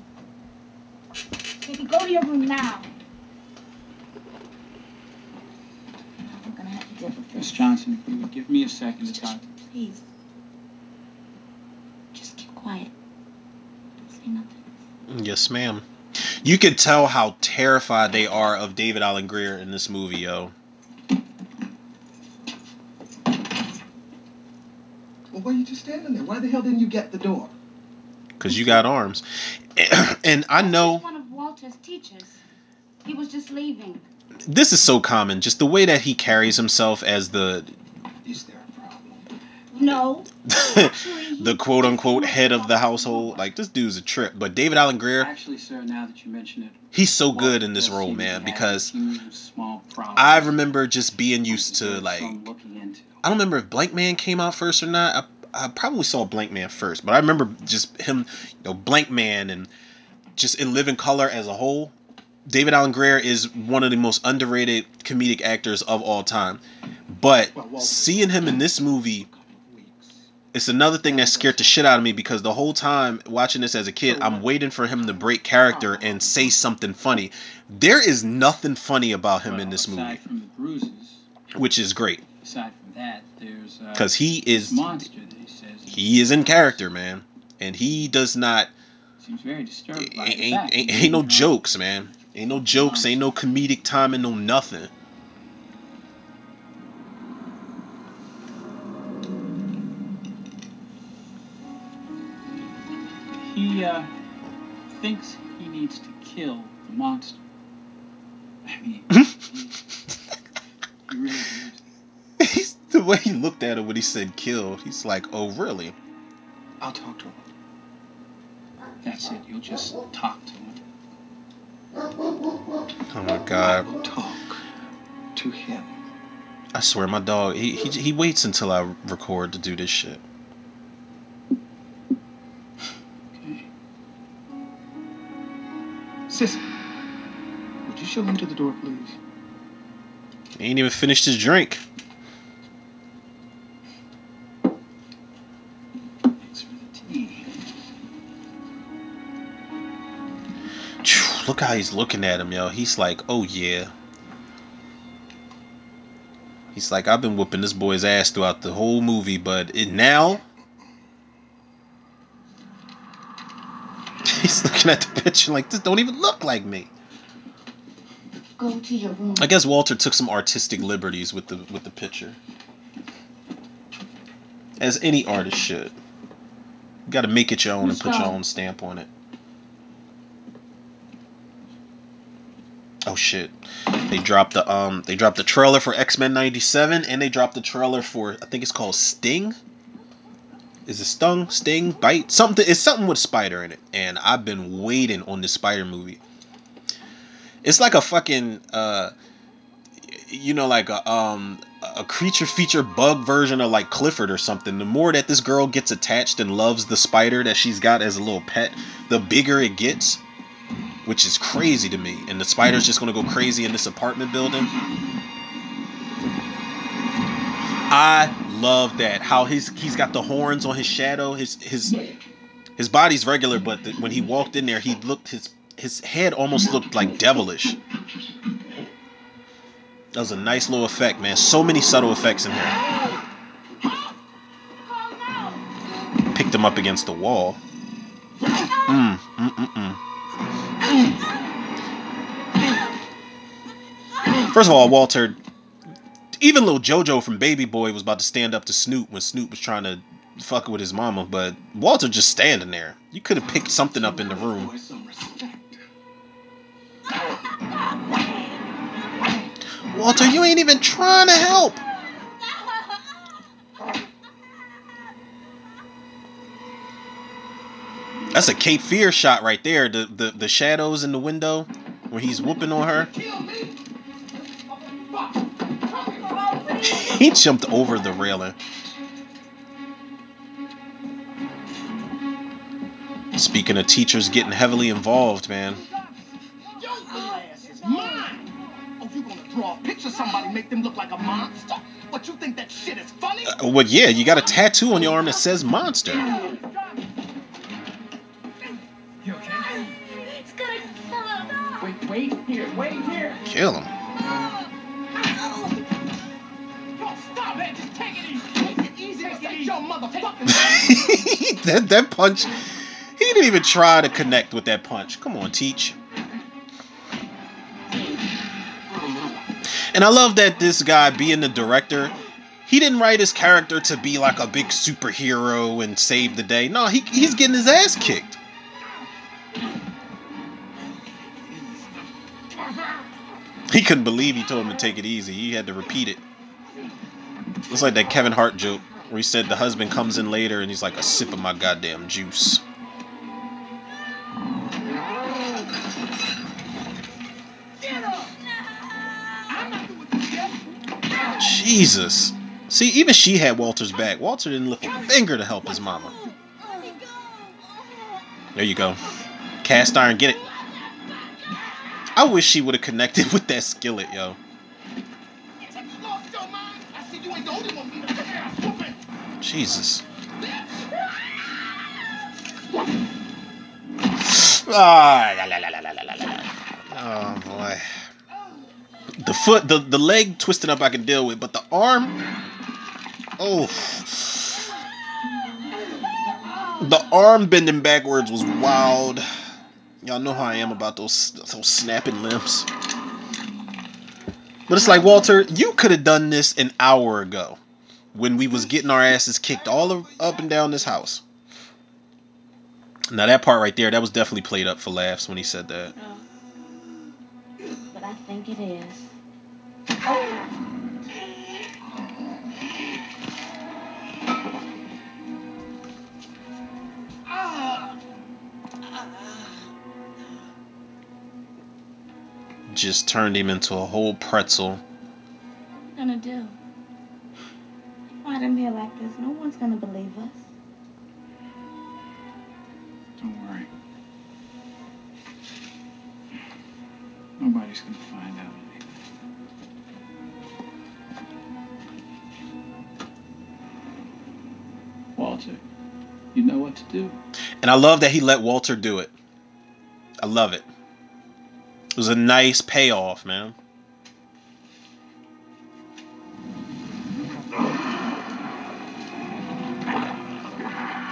Baby, go to your room now. Now we're gonna have to deal with Miss. Johnson, if you would give me a second to talk. Please. Just keep quiet. Don't say nothing. Yes, ma'am. You can tell how terrified they are of David Alan Grier in this movie, yo. Well, why are you just standing there? Why the hell didn't you get the door? Cause you got arms, and I know One of Walter's teachers. He was just leaving. this is so common. Just the way that he carries himself as the Is there a problem? No. the quote unquote head of the household. Like this dude's a trip. But David Alan Grier, Actually, sir, now that you mention it, he's so good in this role, man. Because I remember just being used to like I don't remember if Blankman came out first or not. I, I probably saw Blankman first, but I remember just him, you know, Blankman and just in Living Color as a whole. David Alan Grier is one of the most underrated comedic actors of all time. But seeing him in this movie, it's another thing that scared the shit out of me because the whole time watching this as a kid, I'm waiting for him to break character and say something funny. There is nothing funny about him in this movie, aside from the bruises, which is great aside from that, there's uh, because he is monster he is in character, man, and he does not seems very disturbed by ain't, ain't, ain't, that ain't no jokes, man. Ain't no jokes, ain't no comedic timing, no nothing. He uh, thinks he needs to kill the monster. I mean, he, he really believes the way he looked at her when he said kill, he's like, oh really? I'll talk to him. That's it. You'll just talk to him. Oh my god. I will Talk to him. I swear my dog he, he he waits until I record to do this shit. Sis, would you show him to the door, please? He ain't even finished his drink. Look how he's looking at him, yo. He's like, oh yeah. He's like, I've been whooping this boy's ass throughout the whole movie, but it now. He's looking at the picture like this don't even look like me. Go to your room. I guess Walter took some artistic liberties with the with the picture. As any artist should. You gotta make it your own and put your own stamp on it. Oh shit. They dropped the um they dropped the trailer for X-Men 97 and they dropped the trailer for I think it's called Sting. Is it Stung? Sting? Bite? Something it's something with Spider in it. And I've been waiting on this Spider movie. It's like a fucking uh you know like a um a creature feature bug version of like Clifford or something. The more that this girl gets attached and loves the spider that she's got as a little pet, the bigger it gets, which is crazy to me. And the spider's just gonna go crazy in this apartment building. I love that how his he's got the horns on his shadow. His his his body's regular, but the, when he walked in there, he looked his his head almost looked like devilish. That was a nice little effect, man. So many subtle effects in here. Picked him up against the wall. Mm, mm, mm, mm. First of all, Walter, even little JoJo from Baby Boy was about to stand up to Snoop when Snoop was trying to fuck with his mama, but Walter just standing there. You could have picked something up in the room. Walter, you ain't even trying to help. That's a Cape Fear shot right there. The the, the shadows in the window where he's whooping on her. He jumped over the railing. Speaking of teachers getting heavily involved, man. Your ass is mine. Oh, you gonna draw a picture somebody, make them look like a monster? What, you think that shit is funny? Uh, well, yeah, you got a tattoo on your arm that says monster. Wait, wait here, wait here. Kill him. Yo, stop it. Take it easy. Take it easy. Take it easy. your that that punch. He He didn't even try to connect with that punch. Come on, teach. And I love that this guy, being the director, he didn't write his character to be like a big superhero and save the day. No, he, he's getting his ass kicked. He couldn't believe he told him to take it easy. He had to repeat it. It's like that Kevin Hart joke where he said the husband comes in later and he's like a sip of my goddamn juice. Jesus. See, even she had Walter's back. Walter didn't lift a finger to help his mama. There you go. Cast iron, get it. I wish she would have connected with that skillet, yo. Jesus. Ah, la, la, la, la, la, la, la. Oh boy. The foot, the, the leg twisted up I can deal with, but the arm. Oh. The arm bending backwards was wild. Y'all know how I am about those those snapping limbs. But it's like Walter, you could have done this an hour ago when we was getting our asses kicked all of, up and down this house. Now that part right there, that was definitely played up for laughs when he said that. Oh. But I think it is. Oh. Just turned him into a whole pretzel. What are you gonna do? Brought him here like this. No one's gonna believe us. Don't worry. Nobody's gonna find out anything. Walter, you know what to do. And I love that he let Walter do it. I love it. It was a nice payoff, man.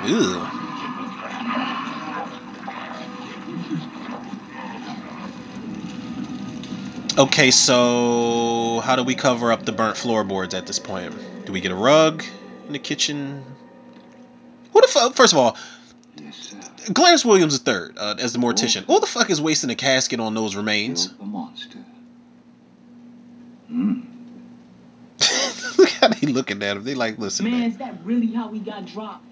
Ew. Okay, so how do we cover up the burnt floorboards at this point? Do we get a rug in the kitchen? Who the fuck? First of all. Clarence Williams is third uh, as the mortician. Who the fuck is wasting a casket on those remains? The monster. Hmm. Look how they looking at him. They like, listen, Man, man. is that really how we got dropped?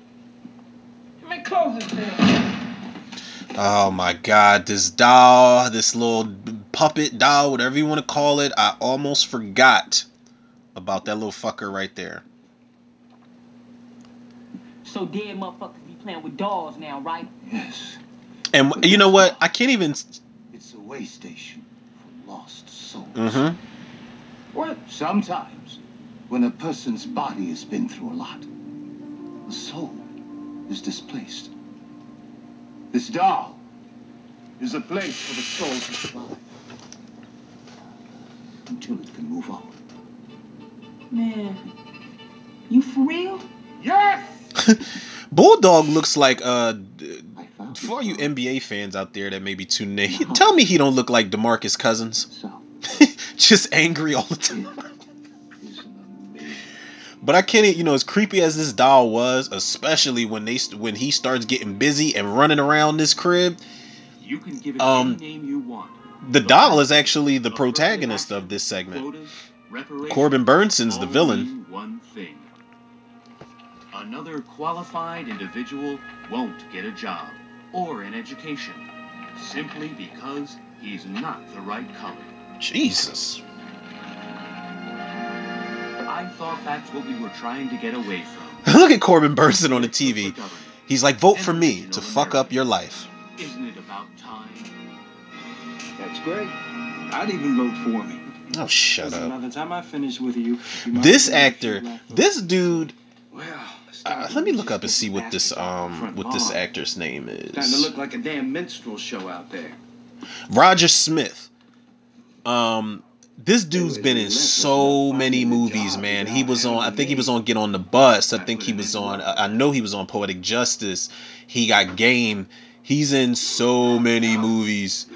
Man, close this thing. Oh my god, this doll, this little puppet doll, whatever you want to call it, I almost forgot about that little fucker right there. So dead motherfuckers be playing with dolls now, right? Yes. And you know what? I can't even. It's a way station for lost souls. Mm-hmm. Well, Sometimes, when a person's body has been through a lot, the soul is displaced. This doll is a place for the soul to survive until it can move on. Man, you for real? Yes! Bulldog looks like uh. d- I found For you. NBA fans out there that may be tuning in, tell me he don't look like DeMarcus Cousins. Just angry all the time. it is an amazing. But I can't, you know, as creepy as this doll was, especially when they when he starts getting busy and running around this crib, You can give it Um, any name you want. the doll is actually the protagonist of this segment. Corbin Bernsen's the villain. One thing. Another qualified individual won't get a job or an education simply because he's not the right color. Jesus. I thought that's what we were trying to get away from. Look at Corbin Bernsen on the TV. He's like, vote for me to fuck up your life. Isn't it about time? That's great. I'd even vote for me. Oh, shut Listen, by up. the time I finish with you, you This have a few actor, this dude. Well, Uh, let me look up and see what this um what this actor's name Starting to is. look like a damn minstrel show out there. Roger Smith. Um, this dude's been in so many movies, man. He was on. I think he was on Get on the Bus. I think he was on. I know he was on Poetic Justice. He got Game. He's in so many movies.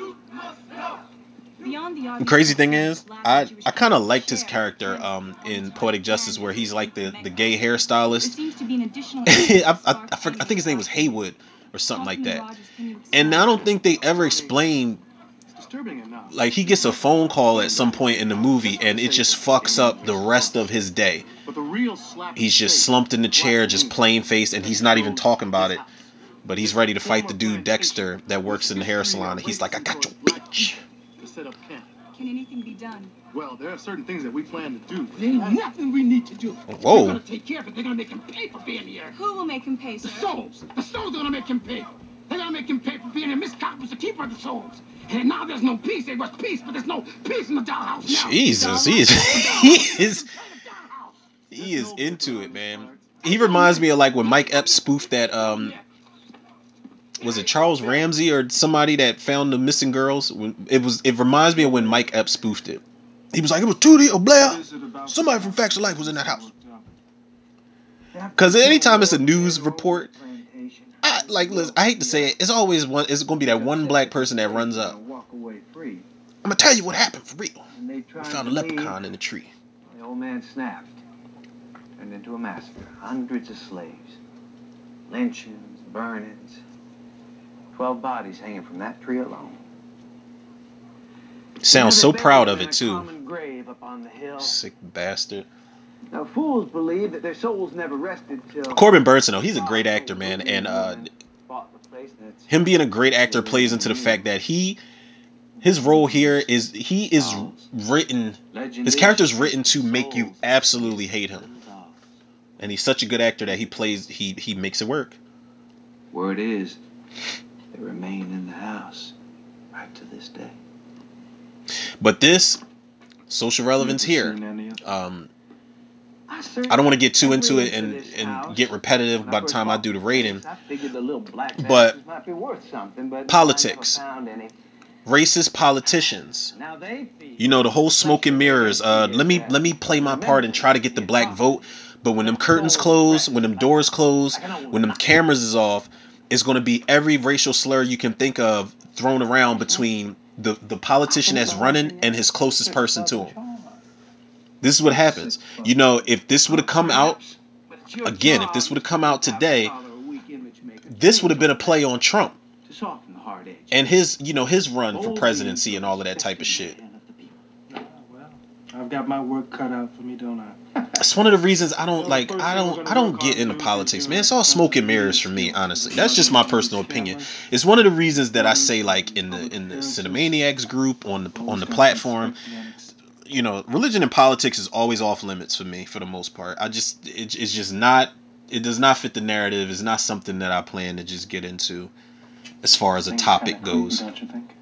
Beyond the The crazy thing is, I I kind of liked his character um in Poetic Justice, where he's like the the gay There hairstylist. seems to be an additional I, I, I, forg- I think his name was Haywood or something like that. Rogers, can you And I don't think they ever explain It's disturbing enough. like he gets a phone call at some point in the movie and it just fucks up the rest of his day. But the real slap He's just slumped in the chair, just plain faced, and he's not even talking about it. But he's ready to fight the dude Dexter that works in the hair salon, and he's like, "I got your bitch." To set up camp. Can anything be done? Well, there are certain things that we plan to do. There ain't nothing we need to do. Whoa. We're gonna take care of it. They're gonna make him pay for being here. Who will make him pay, The souls. The souls are gonna make him pay. They're gonna make him pay for being here. Miss Cobb was the keeper of the souls. And now there's no peace. There was peace, but there's no peace in the dollhouse now. Jesus, he is he is he is into it, man. He reminds me of like when Mike Epps spoofed that um was it Charles Ramsey or somebody that found the missing girls? When- It was it reminds me of when Mike Epps spoofed it. He was like, it was Tootie or Blair. Somebody from Facts of Life was in that house. Because anytime it's a news report, I like listen, I hate to say it, it's always one it's gonna be that one black person that runs up. I'm gonna tell you what happened for real. We found a leprechaun in the tree. The old man snapped. Turned into a massacre. Hundreds of slaves. Lynchings, burnings. Twelve bodies hanging from that tree alone. Sounds so proud of it too. grave up on the hill. Sick bastard. Now fools believe that their souls never rested till Corbin Bernsen, though, he's a great actor, man, and uh, bought the place and it's him being a great actor plays into the fact that he, his role here is he is written, his character is written to make you absolutely hate him, and he's such a good actor that he plays, he he makes it work. Word is, they remain in the house right to this day. But this social relevance here, um, I don't want to get too into it and and get repetitive by the time I do the rating. I figured the little black But- bastards might be worth something, but Politics. no, I never found any. Racist politicians. Now they feed You know the whole smoke and mirrors. Uh, let me let me play my part and try to get the black vote. But when them curtains close, when them doors close, when them cameras is off, it's gonna be every racial slur you can think of thrown around between the the politician that's running and his closest person to him. This is what happens. You know, if this would have come out again, if this would have come out today, this would have been a play on Trump To soften the hard edge. and his you know his run for presidency and all of that type of shit. Got my work cut out for me, don't I? That's one of the reasons I don't like I don't I don't get into politics, man. It's all smoke and mirrors for me, honestly. That's just my personal opinion. It's one of the reasons that I say like in the in the Cinemaniacs group on the on the platform, you know, religion and politics is always off limits for me for the most part. I just it, it's just not it does not fit the narrative. It's not something that I plan to just get into as far as a topic goes. Don't you think?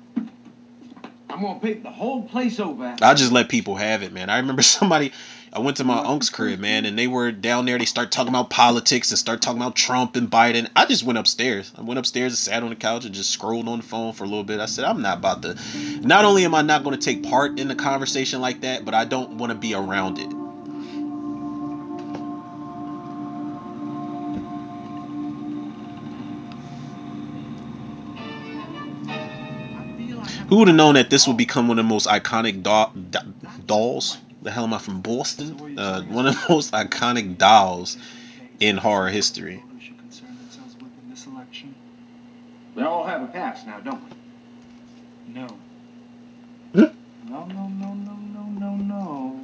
I'm gonna paint the whole place over. I just let people have it, man. I remember somebody, I went to my uncle's crib, man, and they were down there. They start talking about politics and start talking about Trump and Biden. I just went upstairs. I went upstairs and sat on the couch and just scrolled on the phone for a little bit. I said, I'm not about to. Not only am I not going to take part in the conversation like that, but I don't want to be around it. Who would have known that this would become one of the most iconic doll, do- dolls? The hell am I from Boston? Uh, one of the most iconic dolls in horror history. This? We all have a past now, don't we? No. No, no, no, no, no, no, no.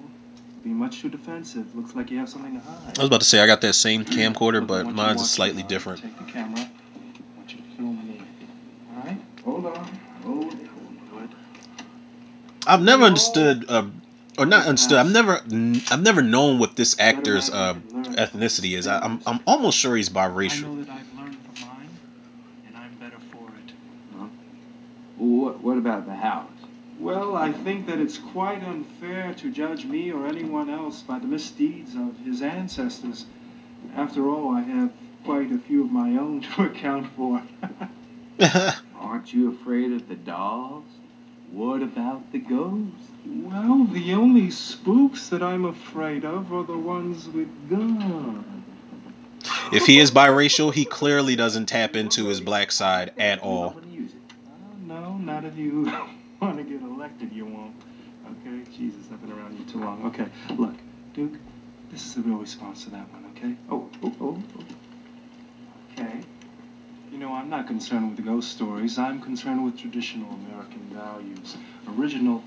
Being much too defensive. Looks like you have something to hide. I was about to say I got that same camcorder, but mine's to is slightly different. Take the camera. I want you to film me. Alright? Hold on. Hold it, hold it. I've never understood, uh, or not understood. I've never, I've never known what this actor's uh, ethnicity is. I, I'm, I'm almost sure he's biracial. that I've learned from mine, and I'm better for it. What, what about the house? Well, I think that it's quite unfair to judge me or anyone else by the misdeeds of his ancestors. After all, I have quite a few of my own to account for. Aren't you afraid of the dolls? What about the ghosts? well, the only spooks that I'm afraid of are the ones with guns. if he is biracial, he clearly doesn't tap into his black side at all. Uh, no, not if you want to get elected, you won't. Okay? Jesus, I've been around you too long. Okay, look, Duke, this is the real response to that one, okay? Oh, oh, oh, oh. Okay. You know, I'm not concerned with the ghost stories. I'm concerned with traditional American values. Original.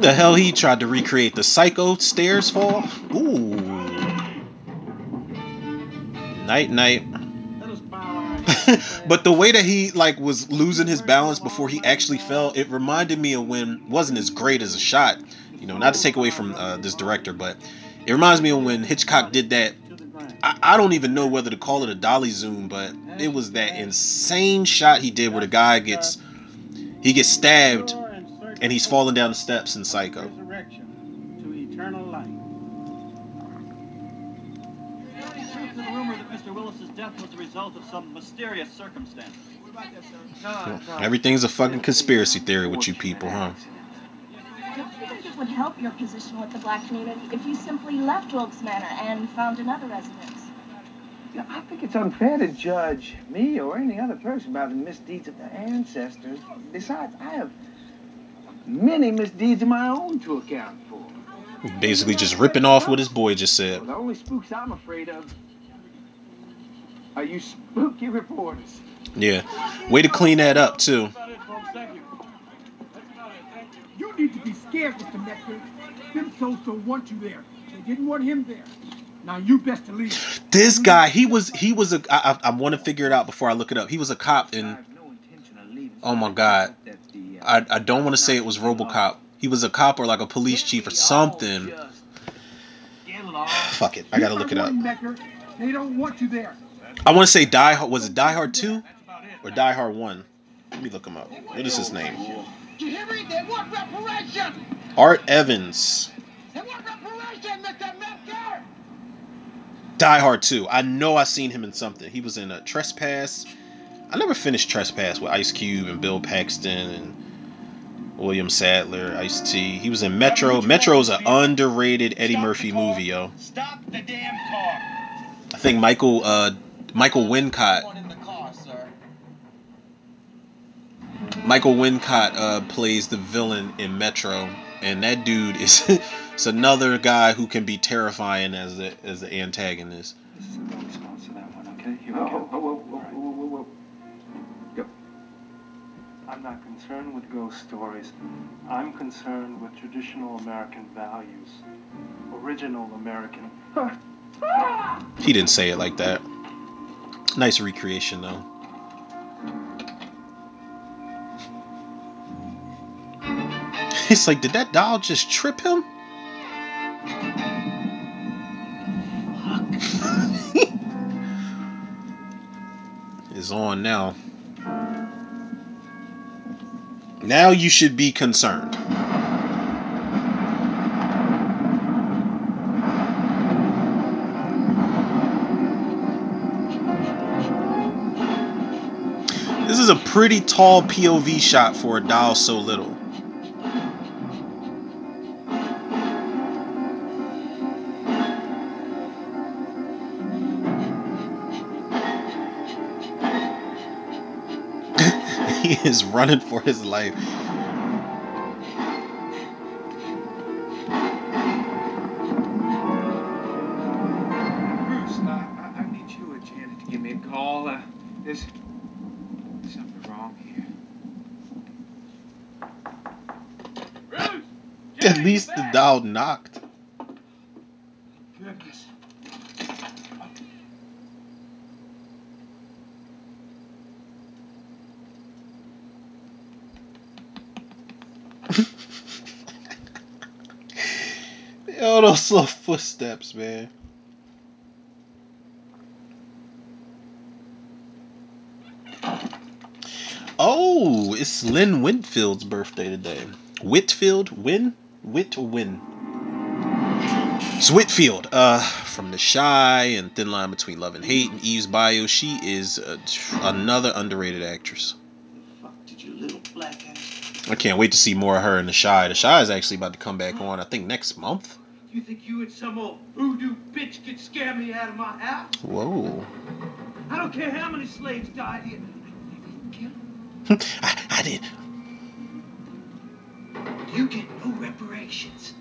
The hell he tried to recreate the psycho stairs fall? Ooh. Night night. but the way that he like was losing his balance before he actually fell, it reminded me of when wasn't as great as a shot. You know, not to take away from uh, this director, but it reminds me of when Hitchcock did that. I, I don't even know whether to call it a dolly zoom, but it was that insane shot he did where the guy gets he gets stabbed and he's falling down the steps in Psycho. To eternal life. The rumor that Mr. Willis's death was the result of some mysterious circumstance. Everything's a fucking conspiracy theory with you people, huh? Don't you think it would help your position with the black community if you simply left Wilkes Manor and found another residence? Yeah, I think it's unfair to judge me or any other person by the misdeeds of their ancestors. Besides, I have many misdeeds of my own to account for. Basically, just ripping off what his boy just said. The only spooks I'm afraid of are you spooky reporters. Yeah, way to clean that up too. Need to be scared, Mr. Nectar. Them souls don't want you there. They didn't want him there. Now you best to leave. This guy, he was he was a. I, I, I want to figure it out before I look it up. He was a cop in. Oh my god, I I don't want to say it was RoboCop. He was a cop or like a police chief or something. Fuck it, I gotta look it up. They don't want you there. I want to say Die Hard. Was it Die Hard two, or Die Hard one? Let me look him up. What is his name? You hear me? They want. Art Evans. They want Mr. Nectar. Die Hard 2. I know I seen him in something. He was in a Trespass. I never finished Trespass with Ice Cube and Bill Paxton and William Sadler, Ice T. He was in Metro. Metro's an underrated Eddie Murphy movie, yo. Stop the damn car. I think Michael uh Michael Wincott. Michael Wincott uh plays the villain in Metro, and that dude is it's another guy who can be terrifying as the as the antagonist. This is the response to that one, okay? Here we. Go. I'm not concerned with ghost stories. I'm concerned with traditional American values. Original American. He didn't say it like that. Nice recreation though. It's like, did that doll just trip him? is on now. Now you should be concerned. This is a pretty tall POV shot for a doll so little. is running for his life. Bruce, I, I need you or Janet to give me a call. Uh, there's something wrong here. Bruce, At least the doll knocked. Yo, those slow footsteps, man. Oh, it's Lynn Whitfield's birthday today. Whitfield? Win? Whit win? It's Whitfield, uh, from The Chi and Thin Line Between Love and Hate and Eve's Bayou. She is uh, another underrated actress. I can't wait to see more of her in The Chi. The Chi is actually about to come back on, I think, next month. You think you and some old voodoo bitch could scare me out of my house? Whoa. I don't care how many slaves died here. I, didn't kill. I did. You get no reparations.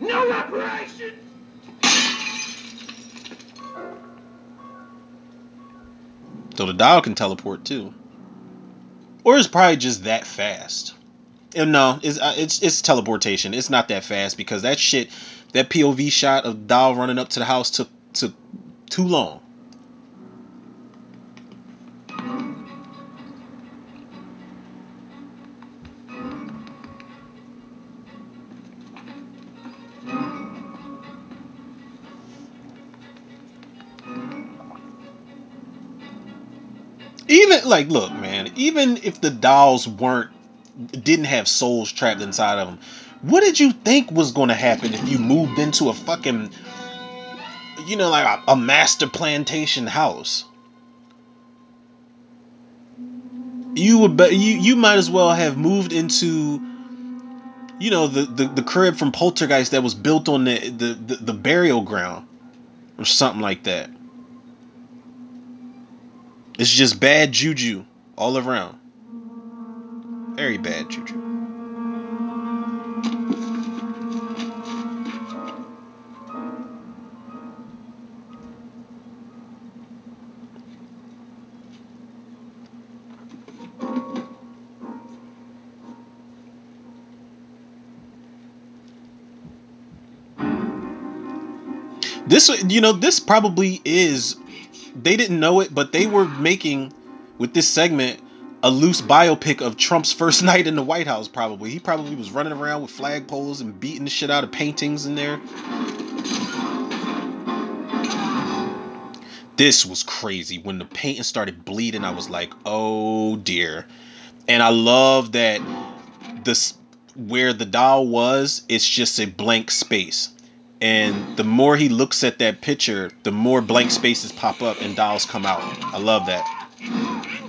No reparations! So the dial can teleport too. Or it's probably just that fast. No, it's uh, it's it's teleportation. It's not that fast because that shit, that POV shot of Doll running up to the house took took too long. Even like, look, man. Even if the dolls weren't didn't have souls trapped inside of them, what did you think was going to happen if you moved into a fucking, you know, like a, a master plantation house? You would bet you you might as well have moved into, you know, the the, the crib from Poltergeist that was built on the, the the the burial ground, or something like that. It's just bad juju all around. Very bad juju. This you know this probably is they didn't know it but they were making with this segment a loose biopic of Trump's first night in the White House probably. He probably was running around with flagpoles and beating the shit out of paintings in there. This was crazy when the painting started bleeding I was like, "Oh dear." And I love that this where the doll was, it's just a blank space. And the more he looks at that picture, the more blank spaces pop up and dolls come out. I love that.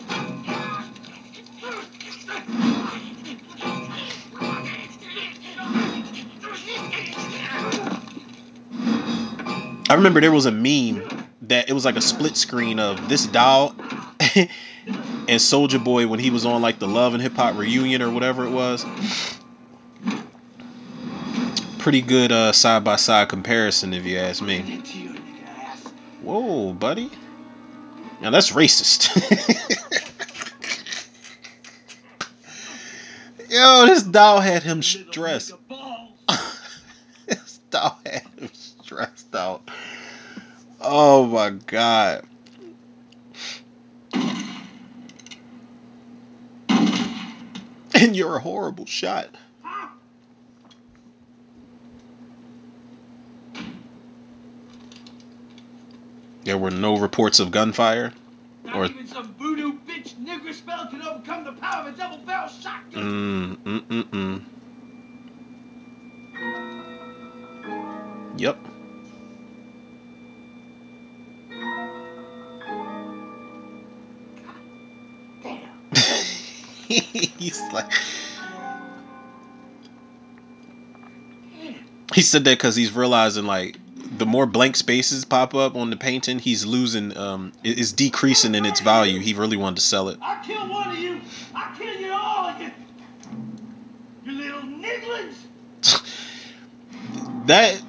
I remember there was a meme that it was like a split screen of this doll and Soulja Boy when he was on like the Love and Hip Hop reunion or whatever it was. Pretty good uh, side by side comparison if you ask me. Whoa, buddy. Now that's racist. Yo, this doll had him stressed. this doll had him stressed out. Oh my god. And you're a horrible shot. There were no reports of gunfire. Not Or even some voodoo bitch nigger spell can overcome the power of a double barrel shotgun. mm, mm, mm, mm. Yep. He's like He said that because he's realizing like the more blank spaces pop up on the painting, he's losing um it- it's decreasing in its value. He really wanted to sell it. I kill one of you. I kill you all you. You little nigglings. That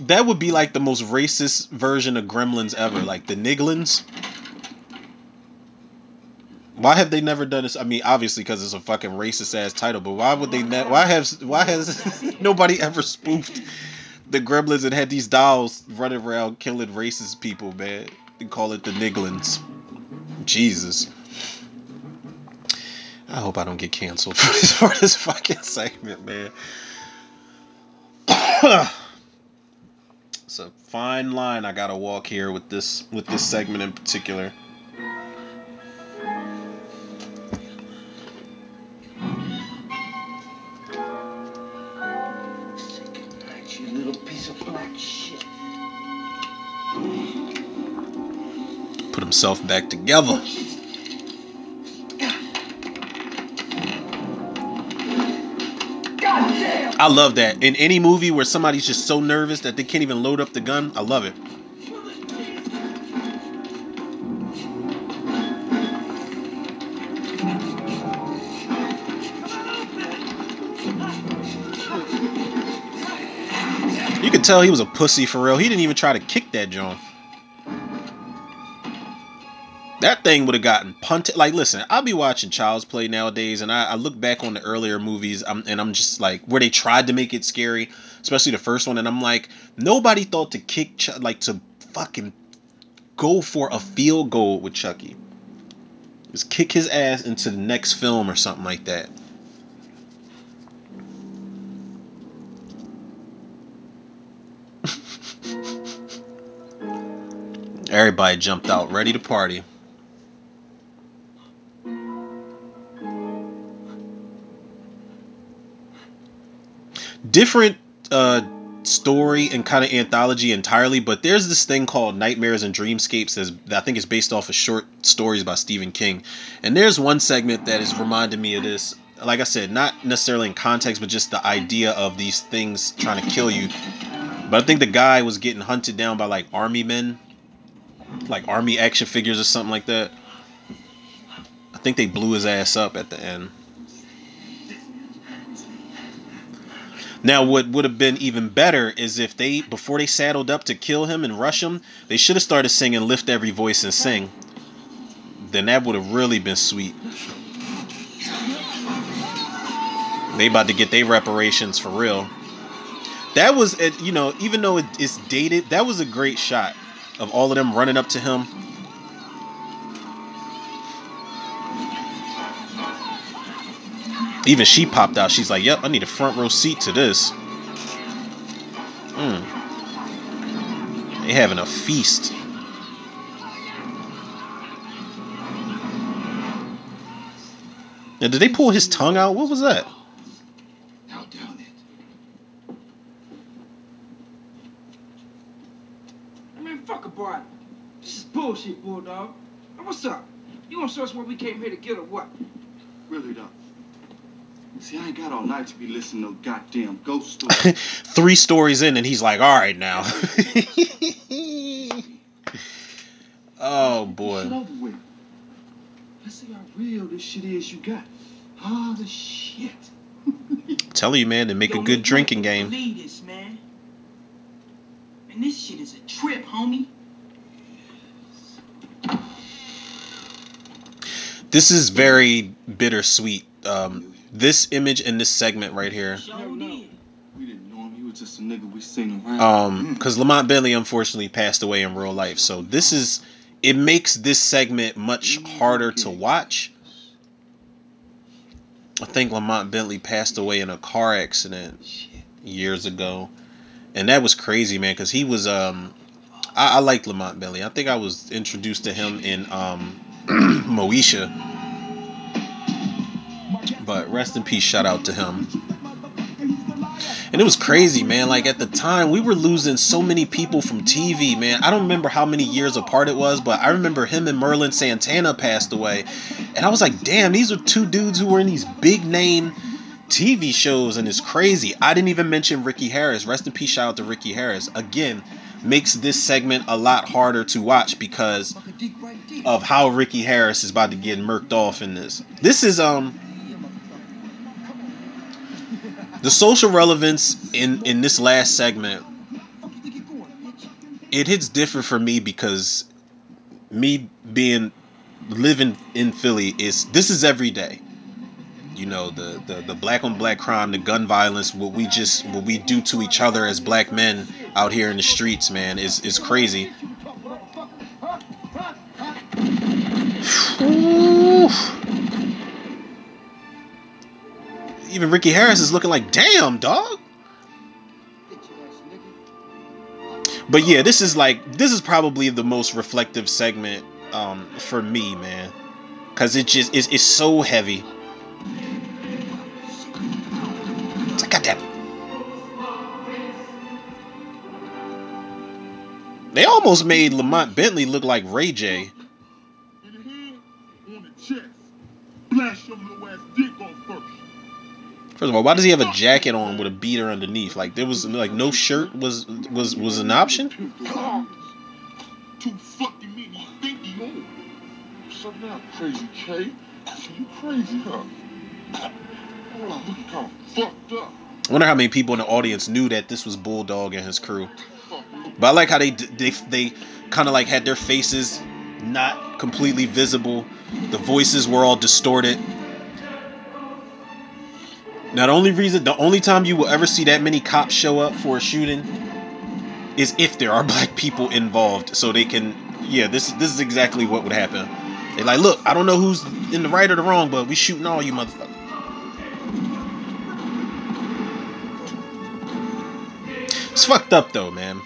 that would be like the most racist version of Gremlins ever, like the Nigglins. Why have they never done this? I mean, obviously because it's a fucking racist ass title, but why would they? Ne- why have? Why has nobody ever spoofed the Gremlins and had these dolls running around killing racist people, man? And call it the Nigglins. Jesus. I hope I don't get canceled for this, for this fucking segment, man. it's a fine line I gotta walk here with this with this segment in particular. Himself back together. I love that. In any movie where somebody's just so nervous that they can't even load up the gun, I love it. You could tell he was a pussy for real. He didn't even try to kick that John. That thing would have gotten punted. Like, listen, I'll be watching Child's Play nowadays, and I, I look back on the earlier movies, um, and I'm just like, where they tried to make it scary, especially the first one, and I'm like, nobody thought to kick, Ch- like, to fucking go for a field goal with Chucky. Just kick his ass into the next film or something like that. Everybody jumped out, ready to party. Different uh, story and kind of anthology entirely, but there's this thing called Nightmares and Dreamscapes that I think is based off of short stories by Stephen King. And there's one segment that is reminding me of this. Like I said, not necessarily in context, but just the idea of these things trying to kill you. But I think the guy was getting hunted down by like army men, like army action figures or something like that. I think they blew his ass up at the end. Now, what would have been even better is if they, before they saddled up to kill him and rush him, they should have started singing "Lift Every Voice and Sing." Then that would have really been sweet. They about to get their reparations for real. That was, you know, even though it's dated, that was a great shot of all of them running up to him. Even she popped out. She's like, "Yep, I need a front row seat to this." Mm. They having a feast. Now, did they pull his tongue out? What was that? Now down it. I mean, fuck a body. This is bullshit, Bulldog. Now, what's up? You gonna show us what we came here to get or what? Really though. See, I ain't got all night to be listening to no goddamn ghost stories. Three stories in, and he's like, "All right now." oh boy. Let's see how real this shit is you got. All the shit. Tell you, man, to make Yo, a good drinking game. This, man. And this shit is a trip, homie. This is very bittersweet. Um, this image in this segment right here. Sure did. We didn't know him. He was just a nigga we seen around. Um, because Lamont Bentley unfortunately passed away in real life, so this is it makes this segment much harder to watch. I think Lamont Bentley passed away in a car accident years ago, and that was crazy, man. Because he was um, I, I liked Lamont Bentley. I think I was introduced to him in um, Moesha. But rest in peace, shout out to him. And it was crazy, man. Like at the time, we were losing so many people from TV, man. I don't remember how many years apart it was, but I remember him and Merlin Santana passed away. And I was like, damn, these are two dudes who were in these big name TV shows, and it's crazy. I didn't even mention Ricky Harris. Rest in peace, shout out to Ricky Harris. Again, makes this segment a lot harder to watch because of how Ricky Harris is about to get murked off in this. This is um the social relevance in in this last segment it hits different for me because me being living in Philly is this is every day. You know the, the the black on black crime, the gun violence, what we just what we do to each other as black men out here in the streets, man, is is crazy. Ooh. Even Ricky Harris is looking like, damn, dog. But yeah, this is like this is probably the most reflective segment um, for me, man, because it just is it's so heavy. It's like, goddamn. They almost made Lamont Bentley look like Ray J. On. Blast your little ass dick off first. Of all, why does he have a jacket on with a beater underneath? Like there was like no shirt was was was an option. Too fucking many think he old. Shut down, crazy K. You crazy, huh? On. I wonder how many people in the audience knew that this was Bulldog and his crew. But I like how they they they kind of like had their faces not completely visible. The voices were all distorted. Now the only reason, the only time you will ever see that many cops show up for a shooting is if there are black people involved, so they can. Yeah, this this is exactly what would happen. They like, look, I don't know who's in the right or the wrong, but we shooting all you motherfuckers. It's fucked up though, man.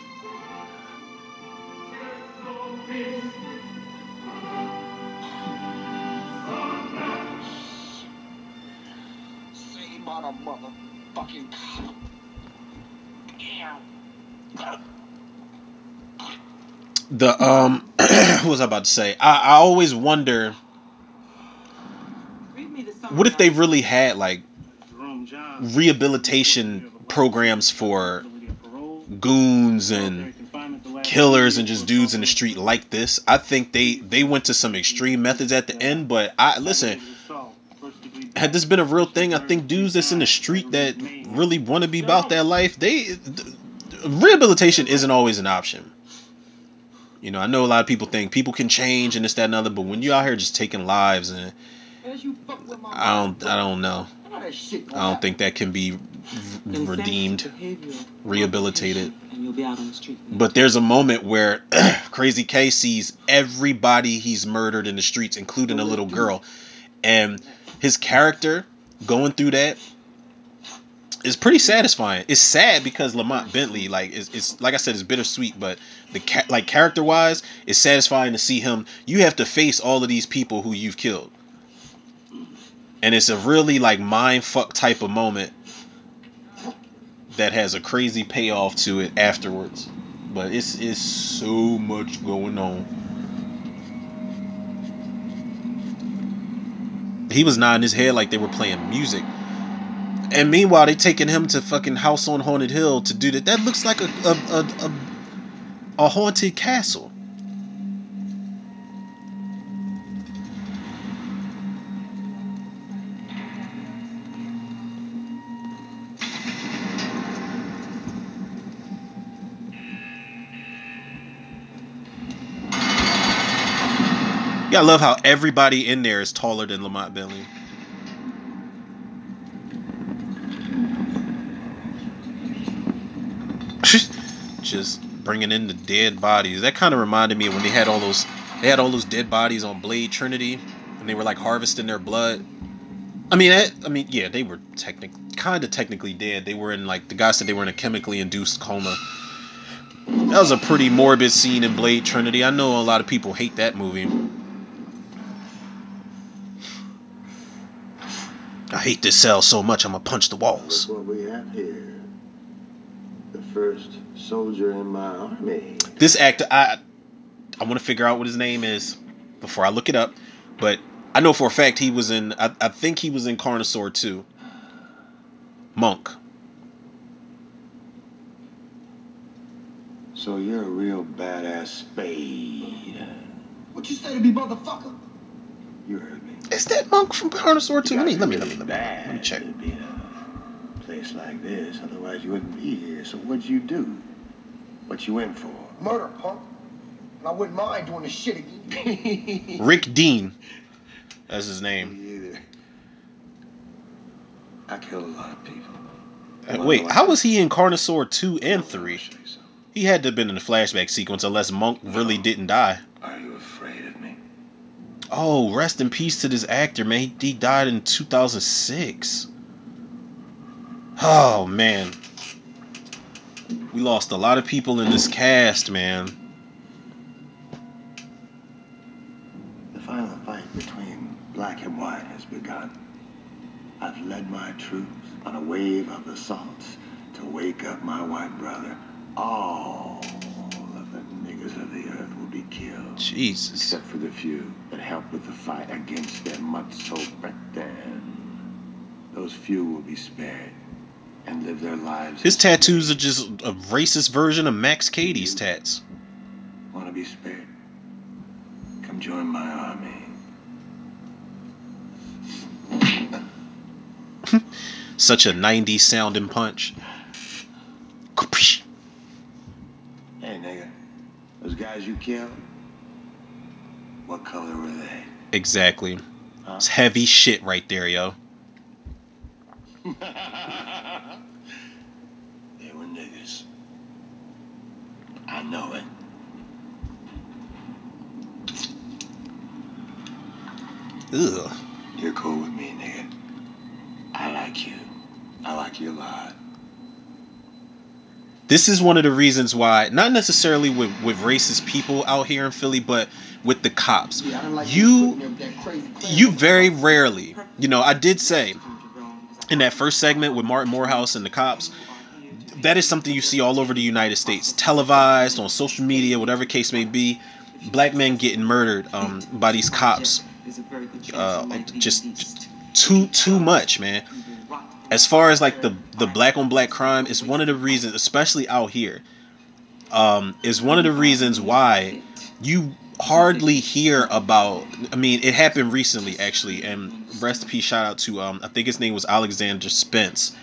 Same a motherfucking cop. Damn. The um, what was I about to say? I, I always wonder, what if they really had like rehabilitation programs for goons and killers and just dudes in the street like this? I think they they went to some extreme methods at the end, but I listen. Had this been a real thing, I think dudes that's in the street that really want to be about that life, they rehabilitation isn't always an option. You know, I know a lot of people think people can change and this, that, and other, but when you're out here just taking lives and I don't, I don't know. I don't think that can be redeemed, rehabilitated. And you'll be out on the street. But there's a moment where Crazy K sees everybody he's murdered in the streets, including a little girl, and his character going through that is pretty satisfying. It's sad because Lamont Bentley, like, is it's like I said, it's bittersweet, but the ca- like character wise, it's satisfying to see him. You have to face all of these people who you've killed, and it's a really like mind fuck type of moment that has a crazy payoff to it afterwards. But it's it's so much going on. He was nodding his head like they were playing music. And meanwhile, they taking him to fucking House on Haunted Hill to do that. That looks like a a, a, a, a haunted castle. I love how everybody in there is taller than Lamont Bentley. Just bringing in the dead bodies. That kind of reminded me when they had all those they had all those dead bodies on Blade Trinity, and they were like harvesting their blood. I mean, I mean, yeah, they were technic kind of technically dead. They were in like the guy said they were in a chemically induced coma. That was a pretty morbid scene in Blade Trinity. I know a lot of people hate that movie. I hate this cell so much I'm gonna punch the walls. Look what we have here. The first soldier in my army. This actor, I I want to figure out what his name is before I look it up, but I know for a fact he was in. I, I think he was in Carnosaur two. Monk. So you're a real badass spade. What you say to me, motherfucker? You heard me. Is that Monk from Carnosaur two? You Let me let me be let me let me, let me check. to be in a place like this. Otherwise, you wouldn't be here. So what'd you do? What you in for? Murder, punk. And I wouldn't mind doing this shit again. Rick Dean. That's his name. Either. I killed a lot of people. Uh, Wait, how was he in Carnosaur two and three? He had to have been in the flashback sequence unless Monk really didn't die. Are you afraid of me? Oh, rest in peace to this actor, man. He, he died in 2006. Oh, man. We lost a lot of people in this cast, man. The final fight between black and white has begun. I've led my troops on a wave of assaults to wake up my white brother. All of the niggas of the earth will be killed. Jesus. Except for the few that helped with the fight against their Matso Bekten. those few will be spared and live their lives. His tattoos are just a racist version of Max Cady's tats. Want to be spared? Come join my army. Such a 90s sounding punch. Kapsh. Hey, nigga, those guys you killed, what color were they? Exactly. It's heavy shit right there, yo. they were niggas. I know it. Ugh. You're cool with me, nigga. I like you. I like you a lot. This is one of the reasons why, not necessarily with, with racist people out here in Philly, but with the cops. You you very rarely, you know, I did say in that first segment with Martin Moorehouse and the cops, that is something you see all over the United States, televised on social media, whatever case may be. Black men getting murdered um, by these cops, uh, just too too much, man. As far as like the the black on black crime, is one of the reasons, especially out here, um, is one of the reasons why you hardly hear about. I mean, it happened recently actually, and rest in peace, shout out to um, I think his name was Alexander Spence,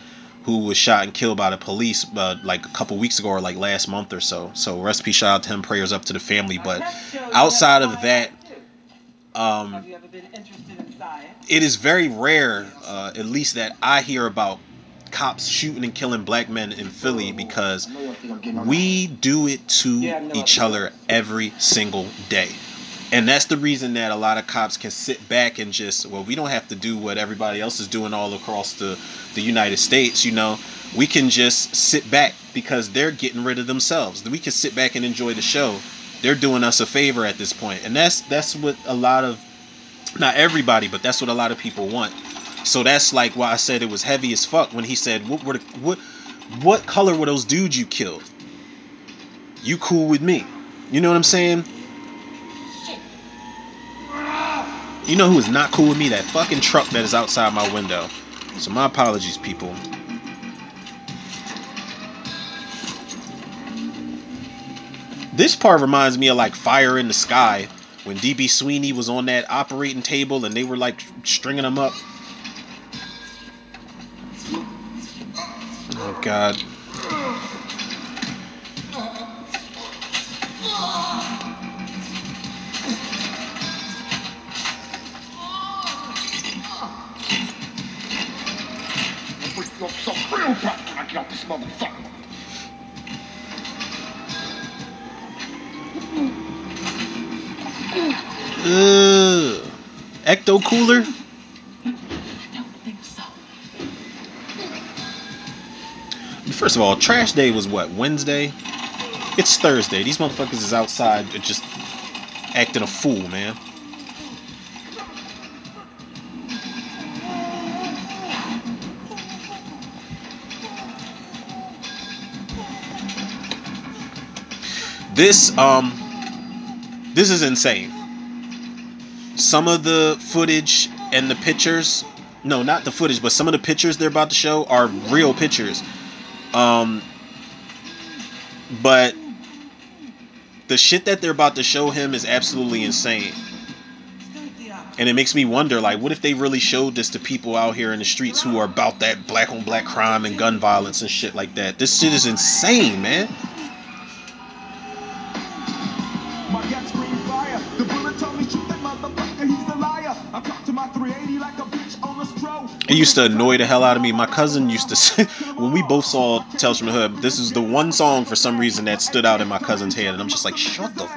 who was shot and killed by the police uh, like a couple weeks ago or like last month or so. So rest in peace, shout out to him, prayers up to the family. But outside of that, um, it is very rare, uh, at least that I hear about cops shooting and killing black men in Philly because we do it to each other every single day. And that's the reason that a lot of cops can sit back and just, well, we don't have to do what everybody else is doing all across the, the United States, you know. We can just sit back because they're getting rid of themselves. We can sit back and enjoy the show. They're doing us a favor at this point. And that's that's what a lot of not everybody, but that's what a lot of people want. So that's like why I said it was heavy as fuck when he said, "What were the, what what color were those dudes you killed? You cool with me? You know what I'm saying? You know who is not cool with me? That fucking truck that is outside my window. So my apologies, people. This part reminds me of like Fire in the Sky when DB Sweeney was on that operating table and they were like stringing them up. Oh God. Real when I get out this motherfucker. Ugh. Ecto cooler. First of all, trash day was what Wednesday. It's Thursday. These motherfuckers is outside just acting a fool, man. This um this is insane. Some of the footage and the pictures, no, not the footage, but some of the pictures they're about to show are real pictures. Um but the shit that they're about to show him is absolutely insane. And it makes me wonder, like, what if they really showed this to people out here in the streets who are about that black on black crime and gun violence and shit like that? This shit is insane, man. It used to annoy the hell out of me. My cousin used to say, when we both saw Tales from the Hood, this is the one song for some reason that stood out in my cousin's head. And I'm just like, shut the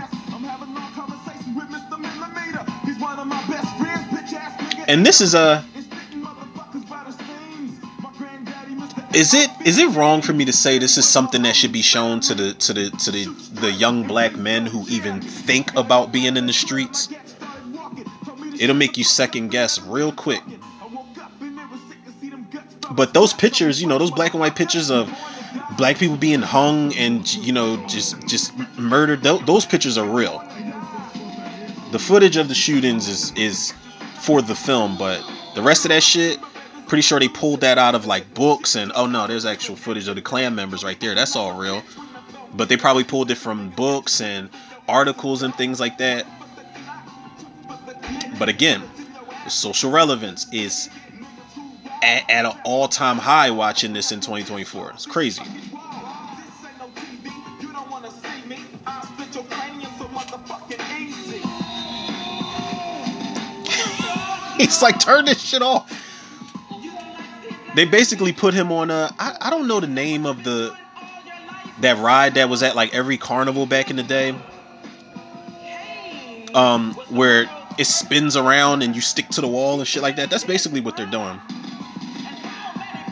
He's one of my best friends, bitch ass nigga. And this is a. Is it is it wrong for me to say this is something that should be shown to the to the to the the young black men who even think about being in the streets? It'll make you second guess real quick. But those pictures, you know, those black and white pictures of black people being hung and you know just just murdered, tho- those pictures are real. The footage of the shootings is is for the film, but the rest of that shit, Pretty sure they pulled that out of like books and oh no, there's actual footage of the Klan members right there. That's all real. But they probably pulled it from books and articles and things like that. But again, the social relevance is at, at an all-time high watching this in 2024. It's crazy. He's like, turn this shit off. They basically put him on a. I, I don't know the name of the that ride that was at like every carnival back in the day. Um, where it spins around and you stick to the wall and shit like that. That's basically what they're doing.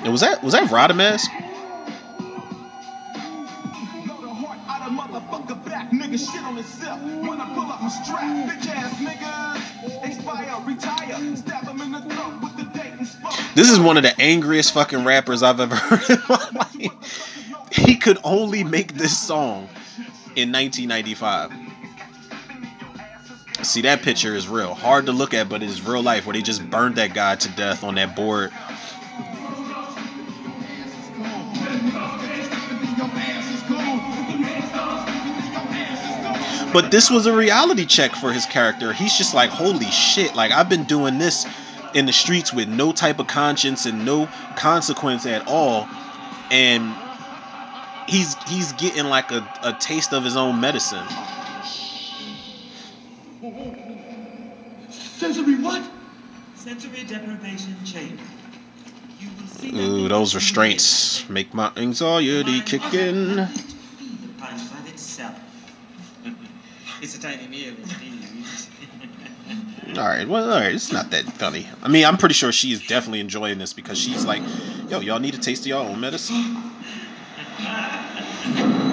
And was that was that Rodimus? This is one of the angriest fucking rappers I've ever heard in my life. He could only make this song in 1995. See that picture is real. Hard to look at, but it's real life where they just burned that guy to death on that board. But this was a reality check for his character. He's just like, holy shit, like I've been doing this in the streets with no type of conscience and no consequence at all. And he's he's getting like a, a taste of his own medicine. Sensory what? Sensory deprivation chamber. Ooh, those restraints make my anxiety kick in. The punch by itself. it's a tiny meal, All right, well, all right, it's not that funny. I mean, I'm pretty sure she's definitely enjoying this because she's like, yo, y'all need a taste of your own medicine.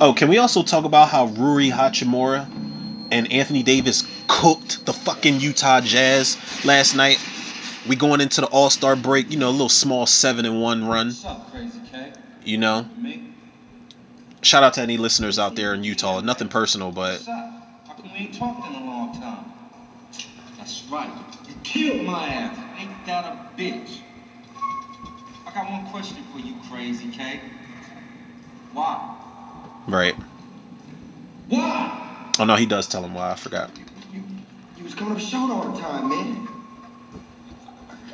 Oh, can we also talk about how Rui Hachimura and Anthony Davis cooked the fucking Utah Jazz last night? We going into the All Star break, you know, a little small seven and one run. What's up, Crazy K? You know, shout out to any listeners out there in Utah. Nothing personal, but What's up? How come we ain't talked in a long time? That's right. You killed my ass. Ain't that a bitch? I got one question for you, Crazy K. Why? Right. Why? Oh no, he does tell him why. I forgot. You was coming up short all the time, man.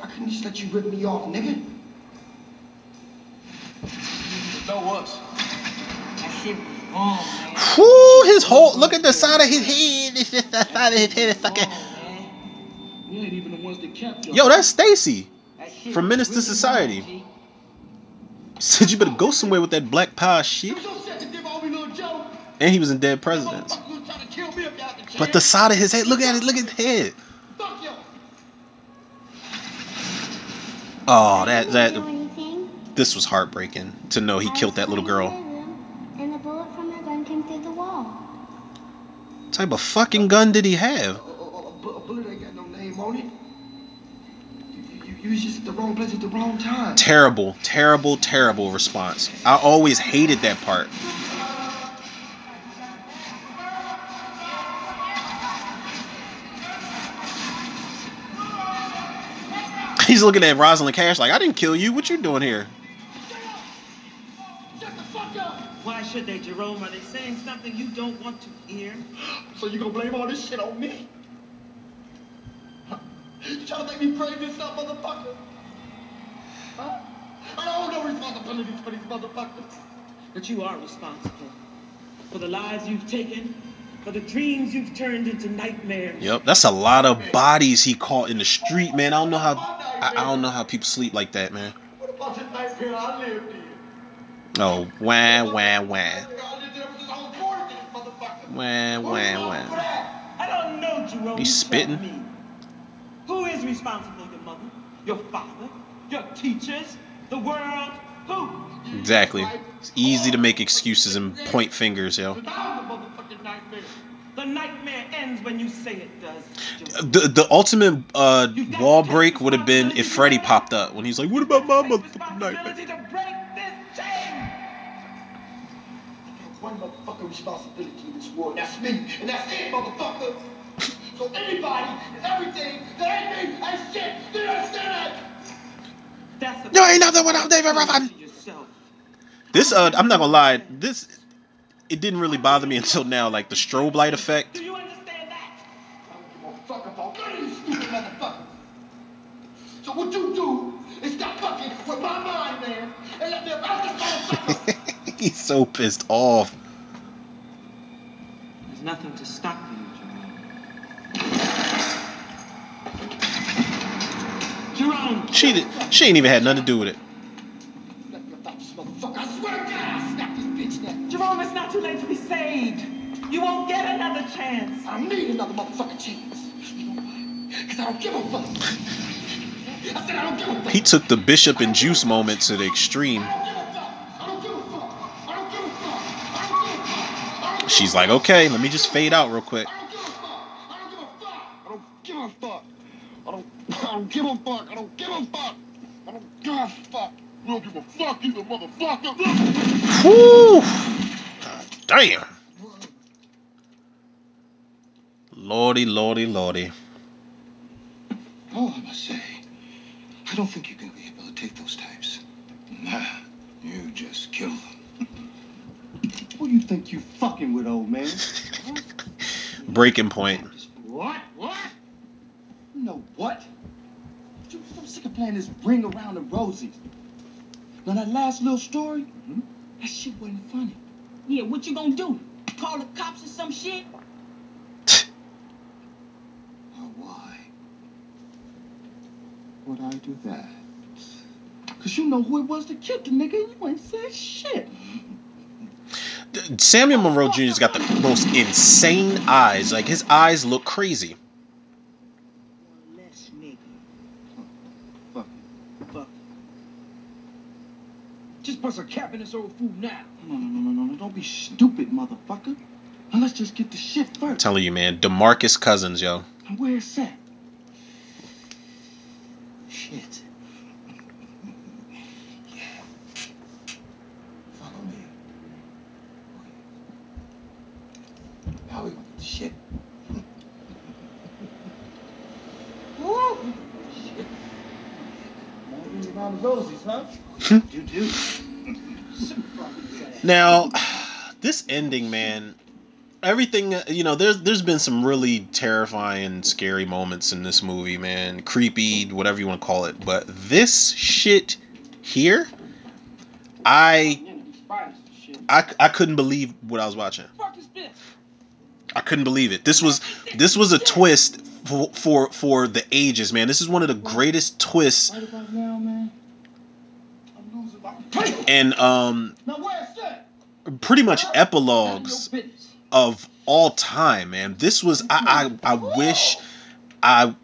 I couldn't just let you rip me off, nigga. You know us. That shit was wrong, man. Whoo, his whole look at the side of his head. It's just the side of his head is fucking. We ain't even the ones that kept Yo, that's Stacy from Menace to Society. Said you better go somewhere with that black power shit. And he was in Dead Presidents. But the side of his head, look at it, look at the head. Oh, that that this was heartbreaking to know he killed that little girl. And the bullet from the gun came through the wall. What type of fucking gun did he have? A bullet ain't got no name on it. You, you, you was just at the wrong place at the wrong time. Terrible, terrible, terrible response. I always hated that part. He's looking at Rosalind Cash like, I didn't kill you. What you doing here? Shut the fuck up. Why should they, Jerome? Are they saying something you don't want to hear? So you gonna blame all this shit on me? Huh? You trying to make me brave this up, motherfucker? Huh? I don't no responsibilities for these motherfuckers. But you are responsible for the lives you've taken, for the dreams you've turned into nightmares. Yep, that's a lot of bodies he caught in the street, man. I don't know how I, I don't know how people sleep like that, man. What about the nightmare I lived in? Oh, wah wah wah. I lived there because I was born in this motherfucker. Wah wah wah. I don't know, Jerome. He's spitting. me. Who is responsible? Your mother? Your father? Your teachers? The world? Who? Exactly. It's easy to make excuses and point fingers, yo. The nightmare ends when you say it does. The the ultimate uh, wall break would have been if Freddy popped up when he's like, "What about my motherfucking nightmare?" one motherfucking responsibility in this war, and that's me, and that's it, motherfucker. So anybody and everything that ain't me ain't shit. Do you understand that? You ain't nothing without David Ruffin. This uh, I'm not gonna lie. This it didn't really bother me until now. Like the strobe light effect. Fuck about none stupid motherfuckers. So what you do is stop fucking with my mind, man, and let me about this motherfucker. He's so pissed off. There's nothing to stop you, Jerome. Jerome. She did, she ain't even had nothing to do with it. Jerome, it's not too late to be saved. You won't get another chance. I need another motherfucking chance. You know why? Because I don't give a fuck. I said I don't give a fuck. He took the Bishop and Juice moment to the extreme. She's like, okay, let me just fade out real quick. I don't give a fuck. I don't, I don't give a fuck. I don't give a fuck. I don't give a fuck. We don't give a fuck either, motherfucker. Whew. Damn. Lordy, lordy, lordy. All I must say, I don't think you can rehabilitate those types. Nah, you just kill them. Who you think you fucking with, old man? Huh? Breaking point. What? What? You know what? You- I'm sick of playing this ring around the rosies. Now that last little story, mm-hmm. that shit wasn't funny. Yeah, what you gonna do? Call the cops or some shit? Oh, why? Would I do that? Cause you know who it was that killed the nigga and you ain't said shit. Samuel Monroe Jr.'s got the most insane eyes. Like his eyes look crazy. Less nigga. Fuck Fuck. Just bust a cap in old fool now. No, no, no, no, no, no. Don't be stupid, motherfucker. Now let's just get the shit first. I'm telling you, man. DeMarcus Cousins, yo. And where's that? Shit. yeah. Follow me. Now we want the shit. Woo! Shit. Ring around the rosies, huh? You do. Now, this ending, man. Everything, you know, there's there's been some really terrifying, scary moments in this movie, man. Creepy, whatever you want to call it. But this shit here, I I, I couldn't believe what I was watching. I couldn't believe it. This was this was a twist for for for the ages, man. This is one of the greatest twists Right about now, man. I'm losing my paper. And um pretty much epilogues of all time, man. This was I I, I wish I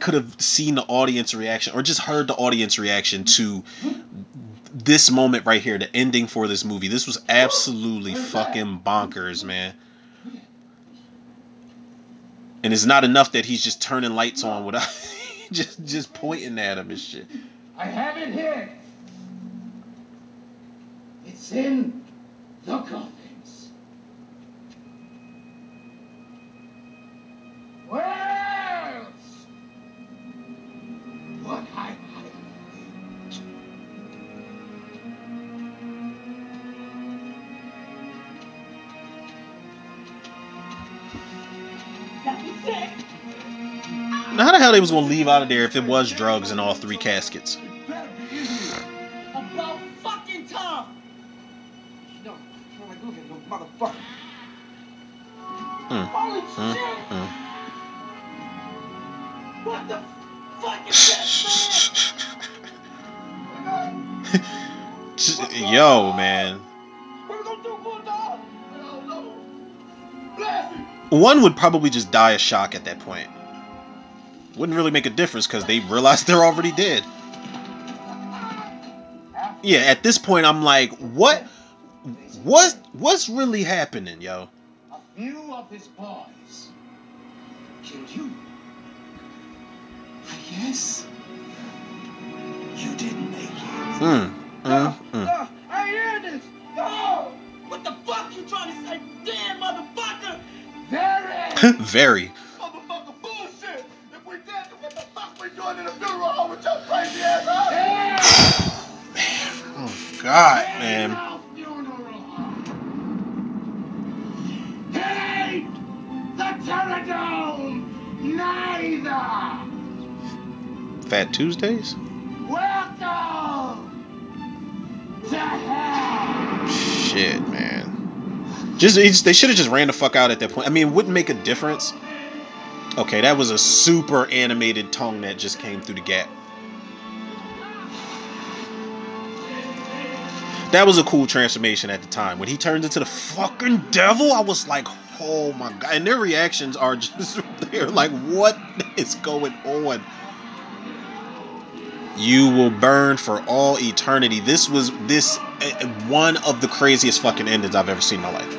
could have seen the audience reaction or just heard the audience reaction to this moment right here, the ending for this movie. This was absolutely fucking bonkers, man. And it's not enough that he's just turning lights on without just just pointing at him and shit. I have it here. It's in the coffins. Where? What I Got me. Now, how the hell they was gonna leave out of there if it was drugs in all three caskets? Motherfucker. Mm, Holy mm, shit. mm. What the fuck is that, Yo, man. What we gonna do, Bulldog? I don't know. Blast it. One would probably just die of shock at that point. Wouldn't really make a difference because they realize they're already dead. Yeah, at this point, I'm like, what? What what's really happening, yo? A few of his boys killed you. I guess you didn't make it. Uh. Uh, I hear this. No. What the fuck you trying to say? Damn, motherfucker. Very. Very. Motherfucker, bullshit. If we dead, then what the fuck we doing in the funeral home with your crazy ass? Man. Oh God, man. The Pterodome! Neither! Fat Tuesdays. Welcome to hell! Shit, man. Just, it's, they should have just ran the fuck out at that point. I mean, it wouldn't make a difference. Okay, that was a super animated tongue that just came through the gap. That was a cool transformation at the time. When he turned into the fucking devil, I was like, oh my god. And their reactions are just, they're like, what is going on? You will burn for all eternity. This was this uh, one of the craziest fucking endings I've ever seen in my life.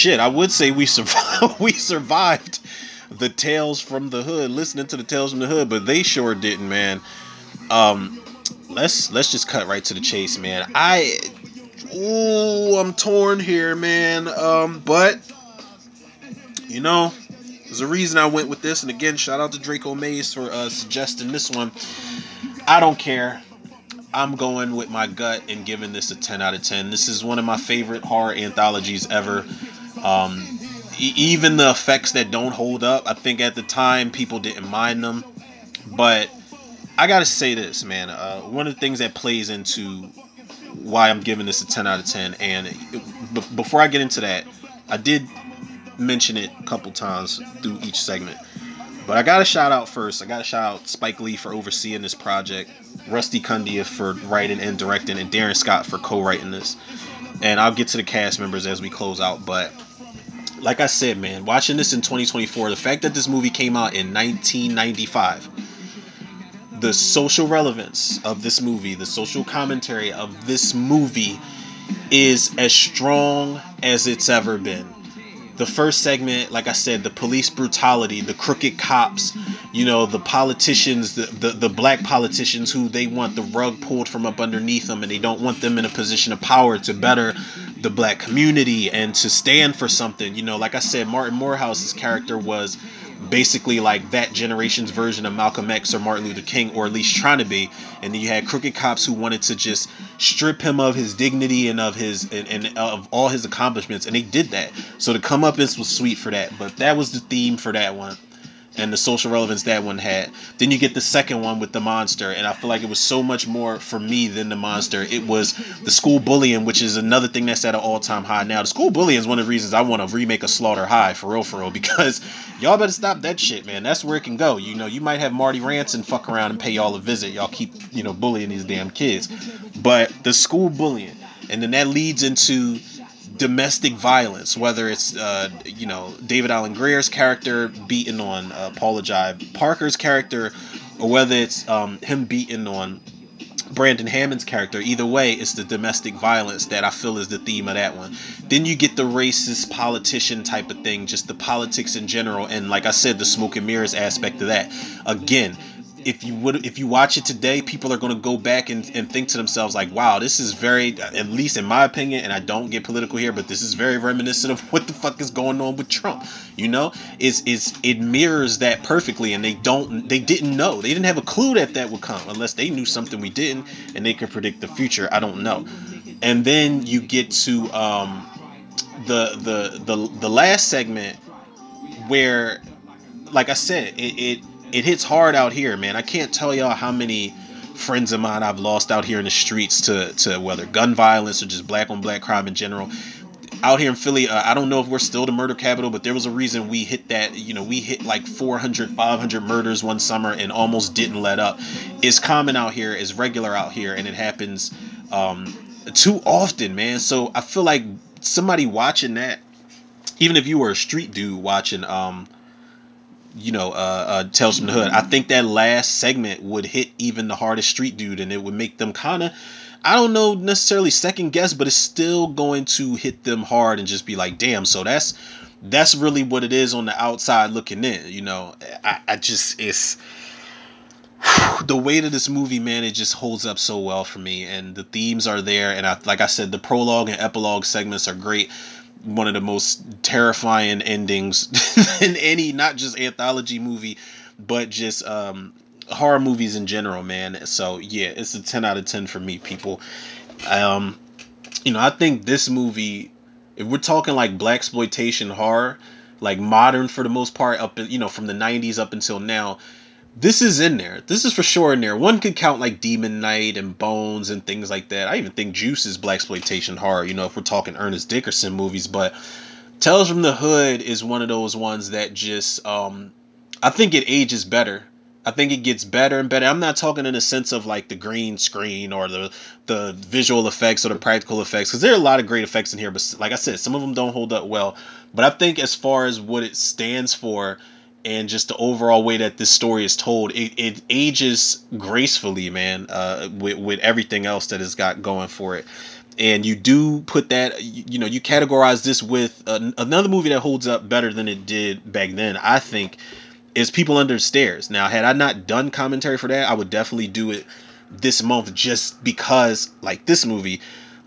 Shit. I would say we survived. we survived the tales from the hood, listening to the tales from the hood, but they sure didn't, man. Um, let's let's just cut right to the chase, man. I, ooh, I'm torn here, man. Um, but you know, there's a reason I went with this, and again, shout out to Draco Mays for uh, suggesting this one. I don't care. I'm going with my gut and giving this a 10 out of 10. This is one of my favorite horror anthologies ever. Um, e- even the effects that don't hold up, I think at the time people didn't mind them. But I gotta say this, man. Uh, one of the things that plays into why I'm giving this a 10 out of 10, and it, b- before I get into that, I did mention it a couple times through each segment. But I gotta shout out first. I gotta shout out Spike Lee for overseeing this project, Rusty Cundieff for writing and directing, and Darin Scott for co-writing this. And I'll get to the cast members as we close out. But like I said, man, watching this in 2024, the fact that this movie came out in 1995, the social relevance of this movie, the social commentary of this movie is as strong as it's ever been the first segment, like I said, the police brutality, the crooked cops, you know, the politicians, the, the, the black politicians who they want the rug pulled from up underneath them and they don't want them in a position of power to better the black community and to stand for something. You know, like I said, Martin Moorehouse's character was basically like that generation's version of Malcolm X or Martin Luther King, or at least trying to be. And then you had crooked cops who wanted to just strip him of his dignity and of his and, and of all his accomplishments, and they did that. So the comeuppance was sweet for that, but that was the theme for that one. And the social relevance that one had. Then you get the second one with the monster, and I feel like it was so much more for me than the monster. It was the school bullying, which is another thing that's at an all-time high now. The school bullying is one of the reasons I want to remake a Slaughter High for real, for real, because y'all better stop that shit, man. That's where it can go. You know, you might have Marty Rantzen fuck around and pay y'all a visit. Y'all keep, you know, bullying these damn kids. But the school bullying, and then that leads into domestic violence, whether it's uh, you know David Alan Grier's character beating on uh, Paula Jai Parker's character, or whether it's um, him beating on Brandon Hammond's character. Either way, it's the domestic violence that I feel is the theme of that one. Then you get the racist politician type of thing, just the politics in general, and like I said, the smoke and mirrors aspect of that. Again, if you would if you watch it today people are going to go back and, and think to themselves like wow this is very at least in my opinion and i don't get political here but this is very reminiscent of what the fuck is going on with trump. You know? Is is it mirrors that perfectly and they don't they didn't know. They didn't have a clue that that would come unless they knew something we didn't and they could predict the future. I don't know. And then you get to um the the the, the last segment where like I said, it, it it hits hard out here, man. I can't tell y'all how many friends of mine I've lost out here in the streets to to whether gun violence or just black on black crime in general. Out here in Philly, uh, I don't know if we're still the murder capital, but there was a reason we hit that. You know, we hit like 400, 500 murders one summer and almost didn't let up. It's common out here, it's regular out here, and it happens um, too often, man. So I feel like somebody watching that, even if you were a street dude watching, um, you know, uh, uh, Tales from the Hood. I think that last segment would hit even the hardest street dude, and it would make them kind of, I don't know necessarily second guess, but it's still going to hit them hard and just be like, damn. So that's that's really what it is on the outside looking in. You know, I, I just it's the weight of this movie, man. It just holds up so well for me, and the themes are there. And I, like I said, the prologue and epilogue segments are great. One of the most terrifying endings in any, not just anthology movie, but just um, horror movies in general, man. So yeah, it's a ten out of ten for me, people. Um, you know, I think this movie, if we're talking like black exploitation horror, like modern for the most part, up you know from the '90s up until now, this is in there. This is for sure in there. One could count like Demon Knight and Bones and things like that. I even think Juice is black exploitation horror. You know, if we're talking Ernest Dickerson movies, but Tales from the Hood is one of those ones that just um, I think it ages better. I think it gets better and better. I'm not talking in the sense of like the green screen or the the visual effects or the practical effects because there are a lot of great effects in here, but like I said, some of them don't hold up well. But I think as far as what it stands for and just the overall way that this story is told, it, it ages gracefully, man, uh, with, with everything else that it's got going for it. And you do put that, you, you know, you categorize this with an, another movie that holds up better than it did back then, I think, is People Under Stairs. Now, had I not done commentary for that, I would definitely do it this month just because, like this movie,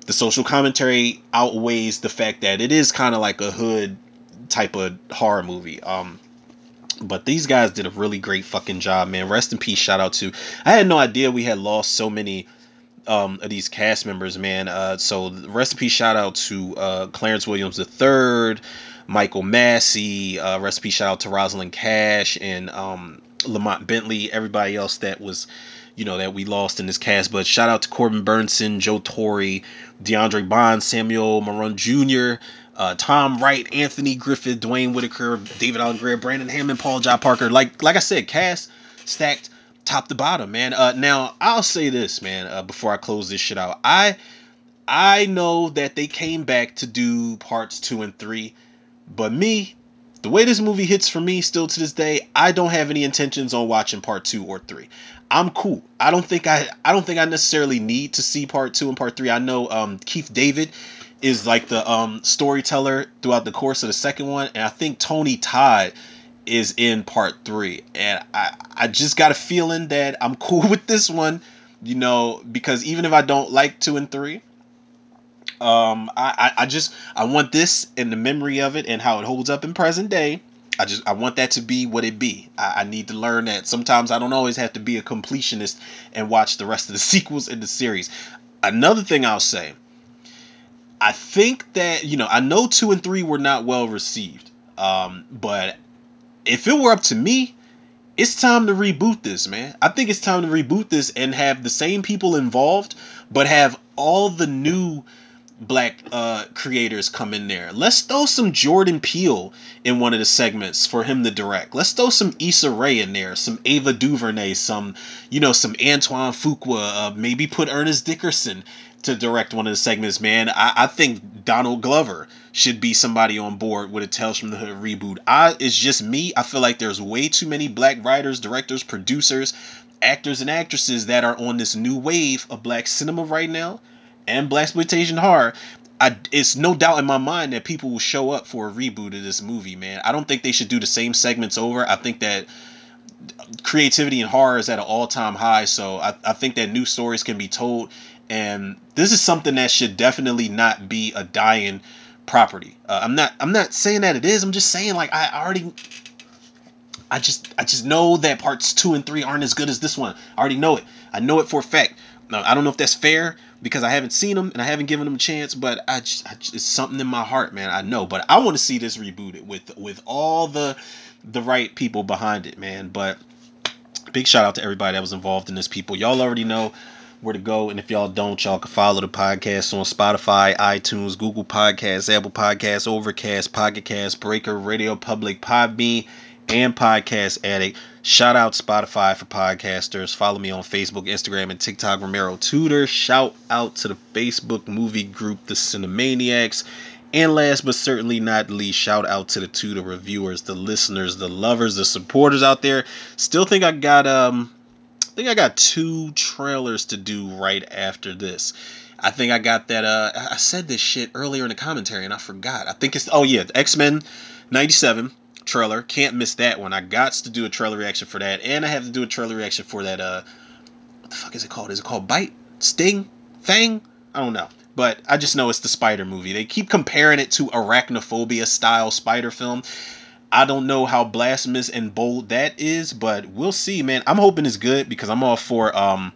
the social commentary outweighs the fact that it is kind of like a hood type of horror movie. Um, but these guys did a really great fucking job, man. Rest in peace. Shout out to. I had no idea we had lost so many um, of these cast members, man. Uh, so rest in peace. Shout out to uh, Clarence Williams III, Michael Massee. Uh, rest in peace. Shout out to Rosalind Cash and um, Lamont Bentley. Everybody else that was, you know, that we lost in this cast. But shout out to Corbin Bernsen, Joe Torry, DeAndre Bond, Samuel Monroe Jr uh, Tom Wright, Anthony Griffith, Duane Whitaker, David Alan Grier, Brandon Hammond, Paula Jai Parker. Like like I said, cast stacked top to bottom, man. Uh, now I'll say this, man, uh, before I close this shit out. I I know that they came back to do parts two and three, but me, the way this movie hits for me still to this day, I don't have any intentions on watching part two or three. I'm cool. I don't think I I don't think I necessarily need to see part two and part three. I know um, Keith David is like the um, storyteller throughout the course of the second one, and I think Tony Todd is in part three, and I I just got a feeling that I'm cool with this one, you know, because even if I don't like two and three, um, I I, I just I want this in the memory of it and how it holds up in present day. I just I want that to be what it be. I, I need to learn that sometimes I don't always have to be a completionist and watch the rest of the sequels in the series. Another thing I'll say I think that you know I know two and three were not well received, um, but if it were up to me, it's time to reboot this, man. I think it's time to reboot this and have the same people involved, but have all the new black uh, creators come in there. Let's throw some Jordan Peele in one of the segments for him to direct. Let's throw some Issa Rae in there, some Ava DuVernay, some you know some Antoine Fuqua. Uh, maybe put Ernest Dickerson to direct one of the segments. Man, I, I think Donald Glover should be somebody on board with a Tales from the Hood reboot. I it's just me. I feel like there's way too many black writers, directors, producers, actors, and actresses that are on this new wave of black cinema right now and black exploitation horror, I, it's no doubt in my mind that people will show up for a reboot of this movie, man. I don't think they should do the same segments over. I think that creativity in horror is at an all time high, so I, I think that new stories can be told, and this is something that should definitely not be a dying property. Uh, I'm not I'm not saying that it is. I'm just saying like I already I just I just know that parts two and three aren't as good as this one. I already know it. I know it for a fact. Now, I don't know if that's fair because I haven't seen them and I haven't given them a chance, but I just, I just it's something in my heart, man. I know, but I want to see this rebooted with with all the the right people behind it, man. But big shout out to everybody that was involved in this. People, y'all already know where to go, and if y'all don't, y'all can follow the podcast on Spotify, iTunes, Google Podcasts, Apple Podcasts, Overcast, Pocket Cast, Breaker, Radio Public, Podbean and Podcast Addict. Shout out Spotify for podcasters. Follow me on Facebook, Instagram, and TikTok, Romero Tudor. Shout out to the Facebook movie group, The Cinemaniacs. And last but certainly not least, shout out to the Tudor reviewers, the listeners, the lovers, the supporters out there. Still think I got um I think I got two trailers to do right after this. I think I got that uh I said this shit earlier in the commentary and I forgot. I think it's oh yeah, X-Men 97 trailer. Can't miss that one. I got to do a trailer reaction for that, and I have to do a trailer reaction for that. Uh, what the fuck is it called? Is it called Bite, Sting, Fang? I don't know, but I just know it's the Spider movie. They keep comparing it to arachnophobia style Spider film. I don't know how blasphemous and bold that is, but we'll see, man. I'm hoping it's good because I'm all for um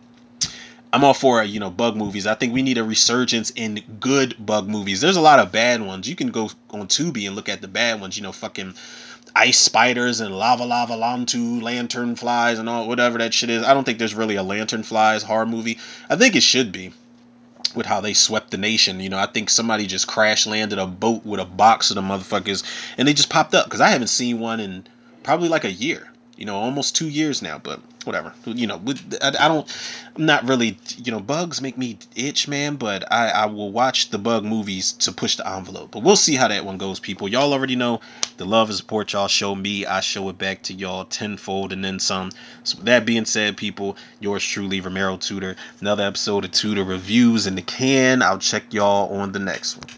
I'm all for you know bug movies. I think we need a resurgence in good bug movies. There's a lot of bad ones. You can go on Tubi and look at the bad ones. You know, fucking ice spiders and lava lava lantu lantern flies and all whatever that shit is. I don't think there's really a lantern flies horror movie. I think it should be with how they swept the nation. You know, I think somebody just crash landed a boat with a box of the motherfuckers and they just popped up because I haven't seen one in probably like a year. You know, almost two years now, but whatever. You know, I, I don't, I'm not really, you know, bugs make me itch, man. But I, I will watch the bug movies to push the envelope. But we'll see how that one goes, people. Y'all already know the love and support y'all show me. I show it back to y'all tenfold and then some. So that being said, people, yours truly, Romero Tutor. Another episode of Tutor Reviews in the can. I'll check y'all on the next one.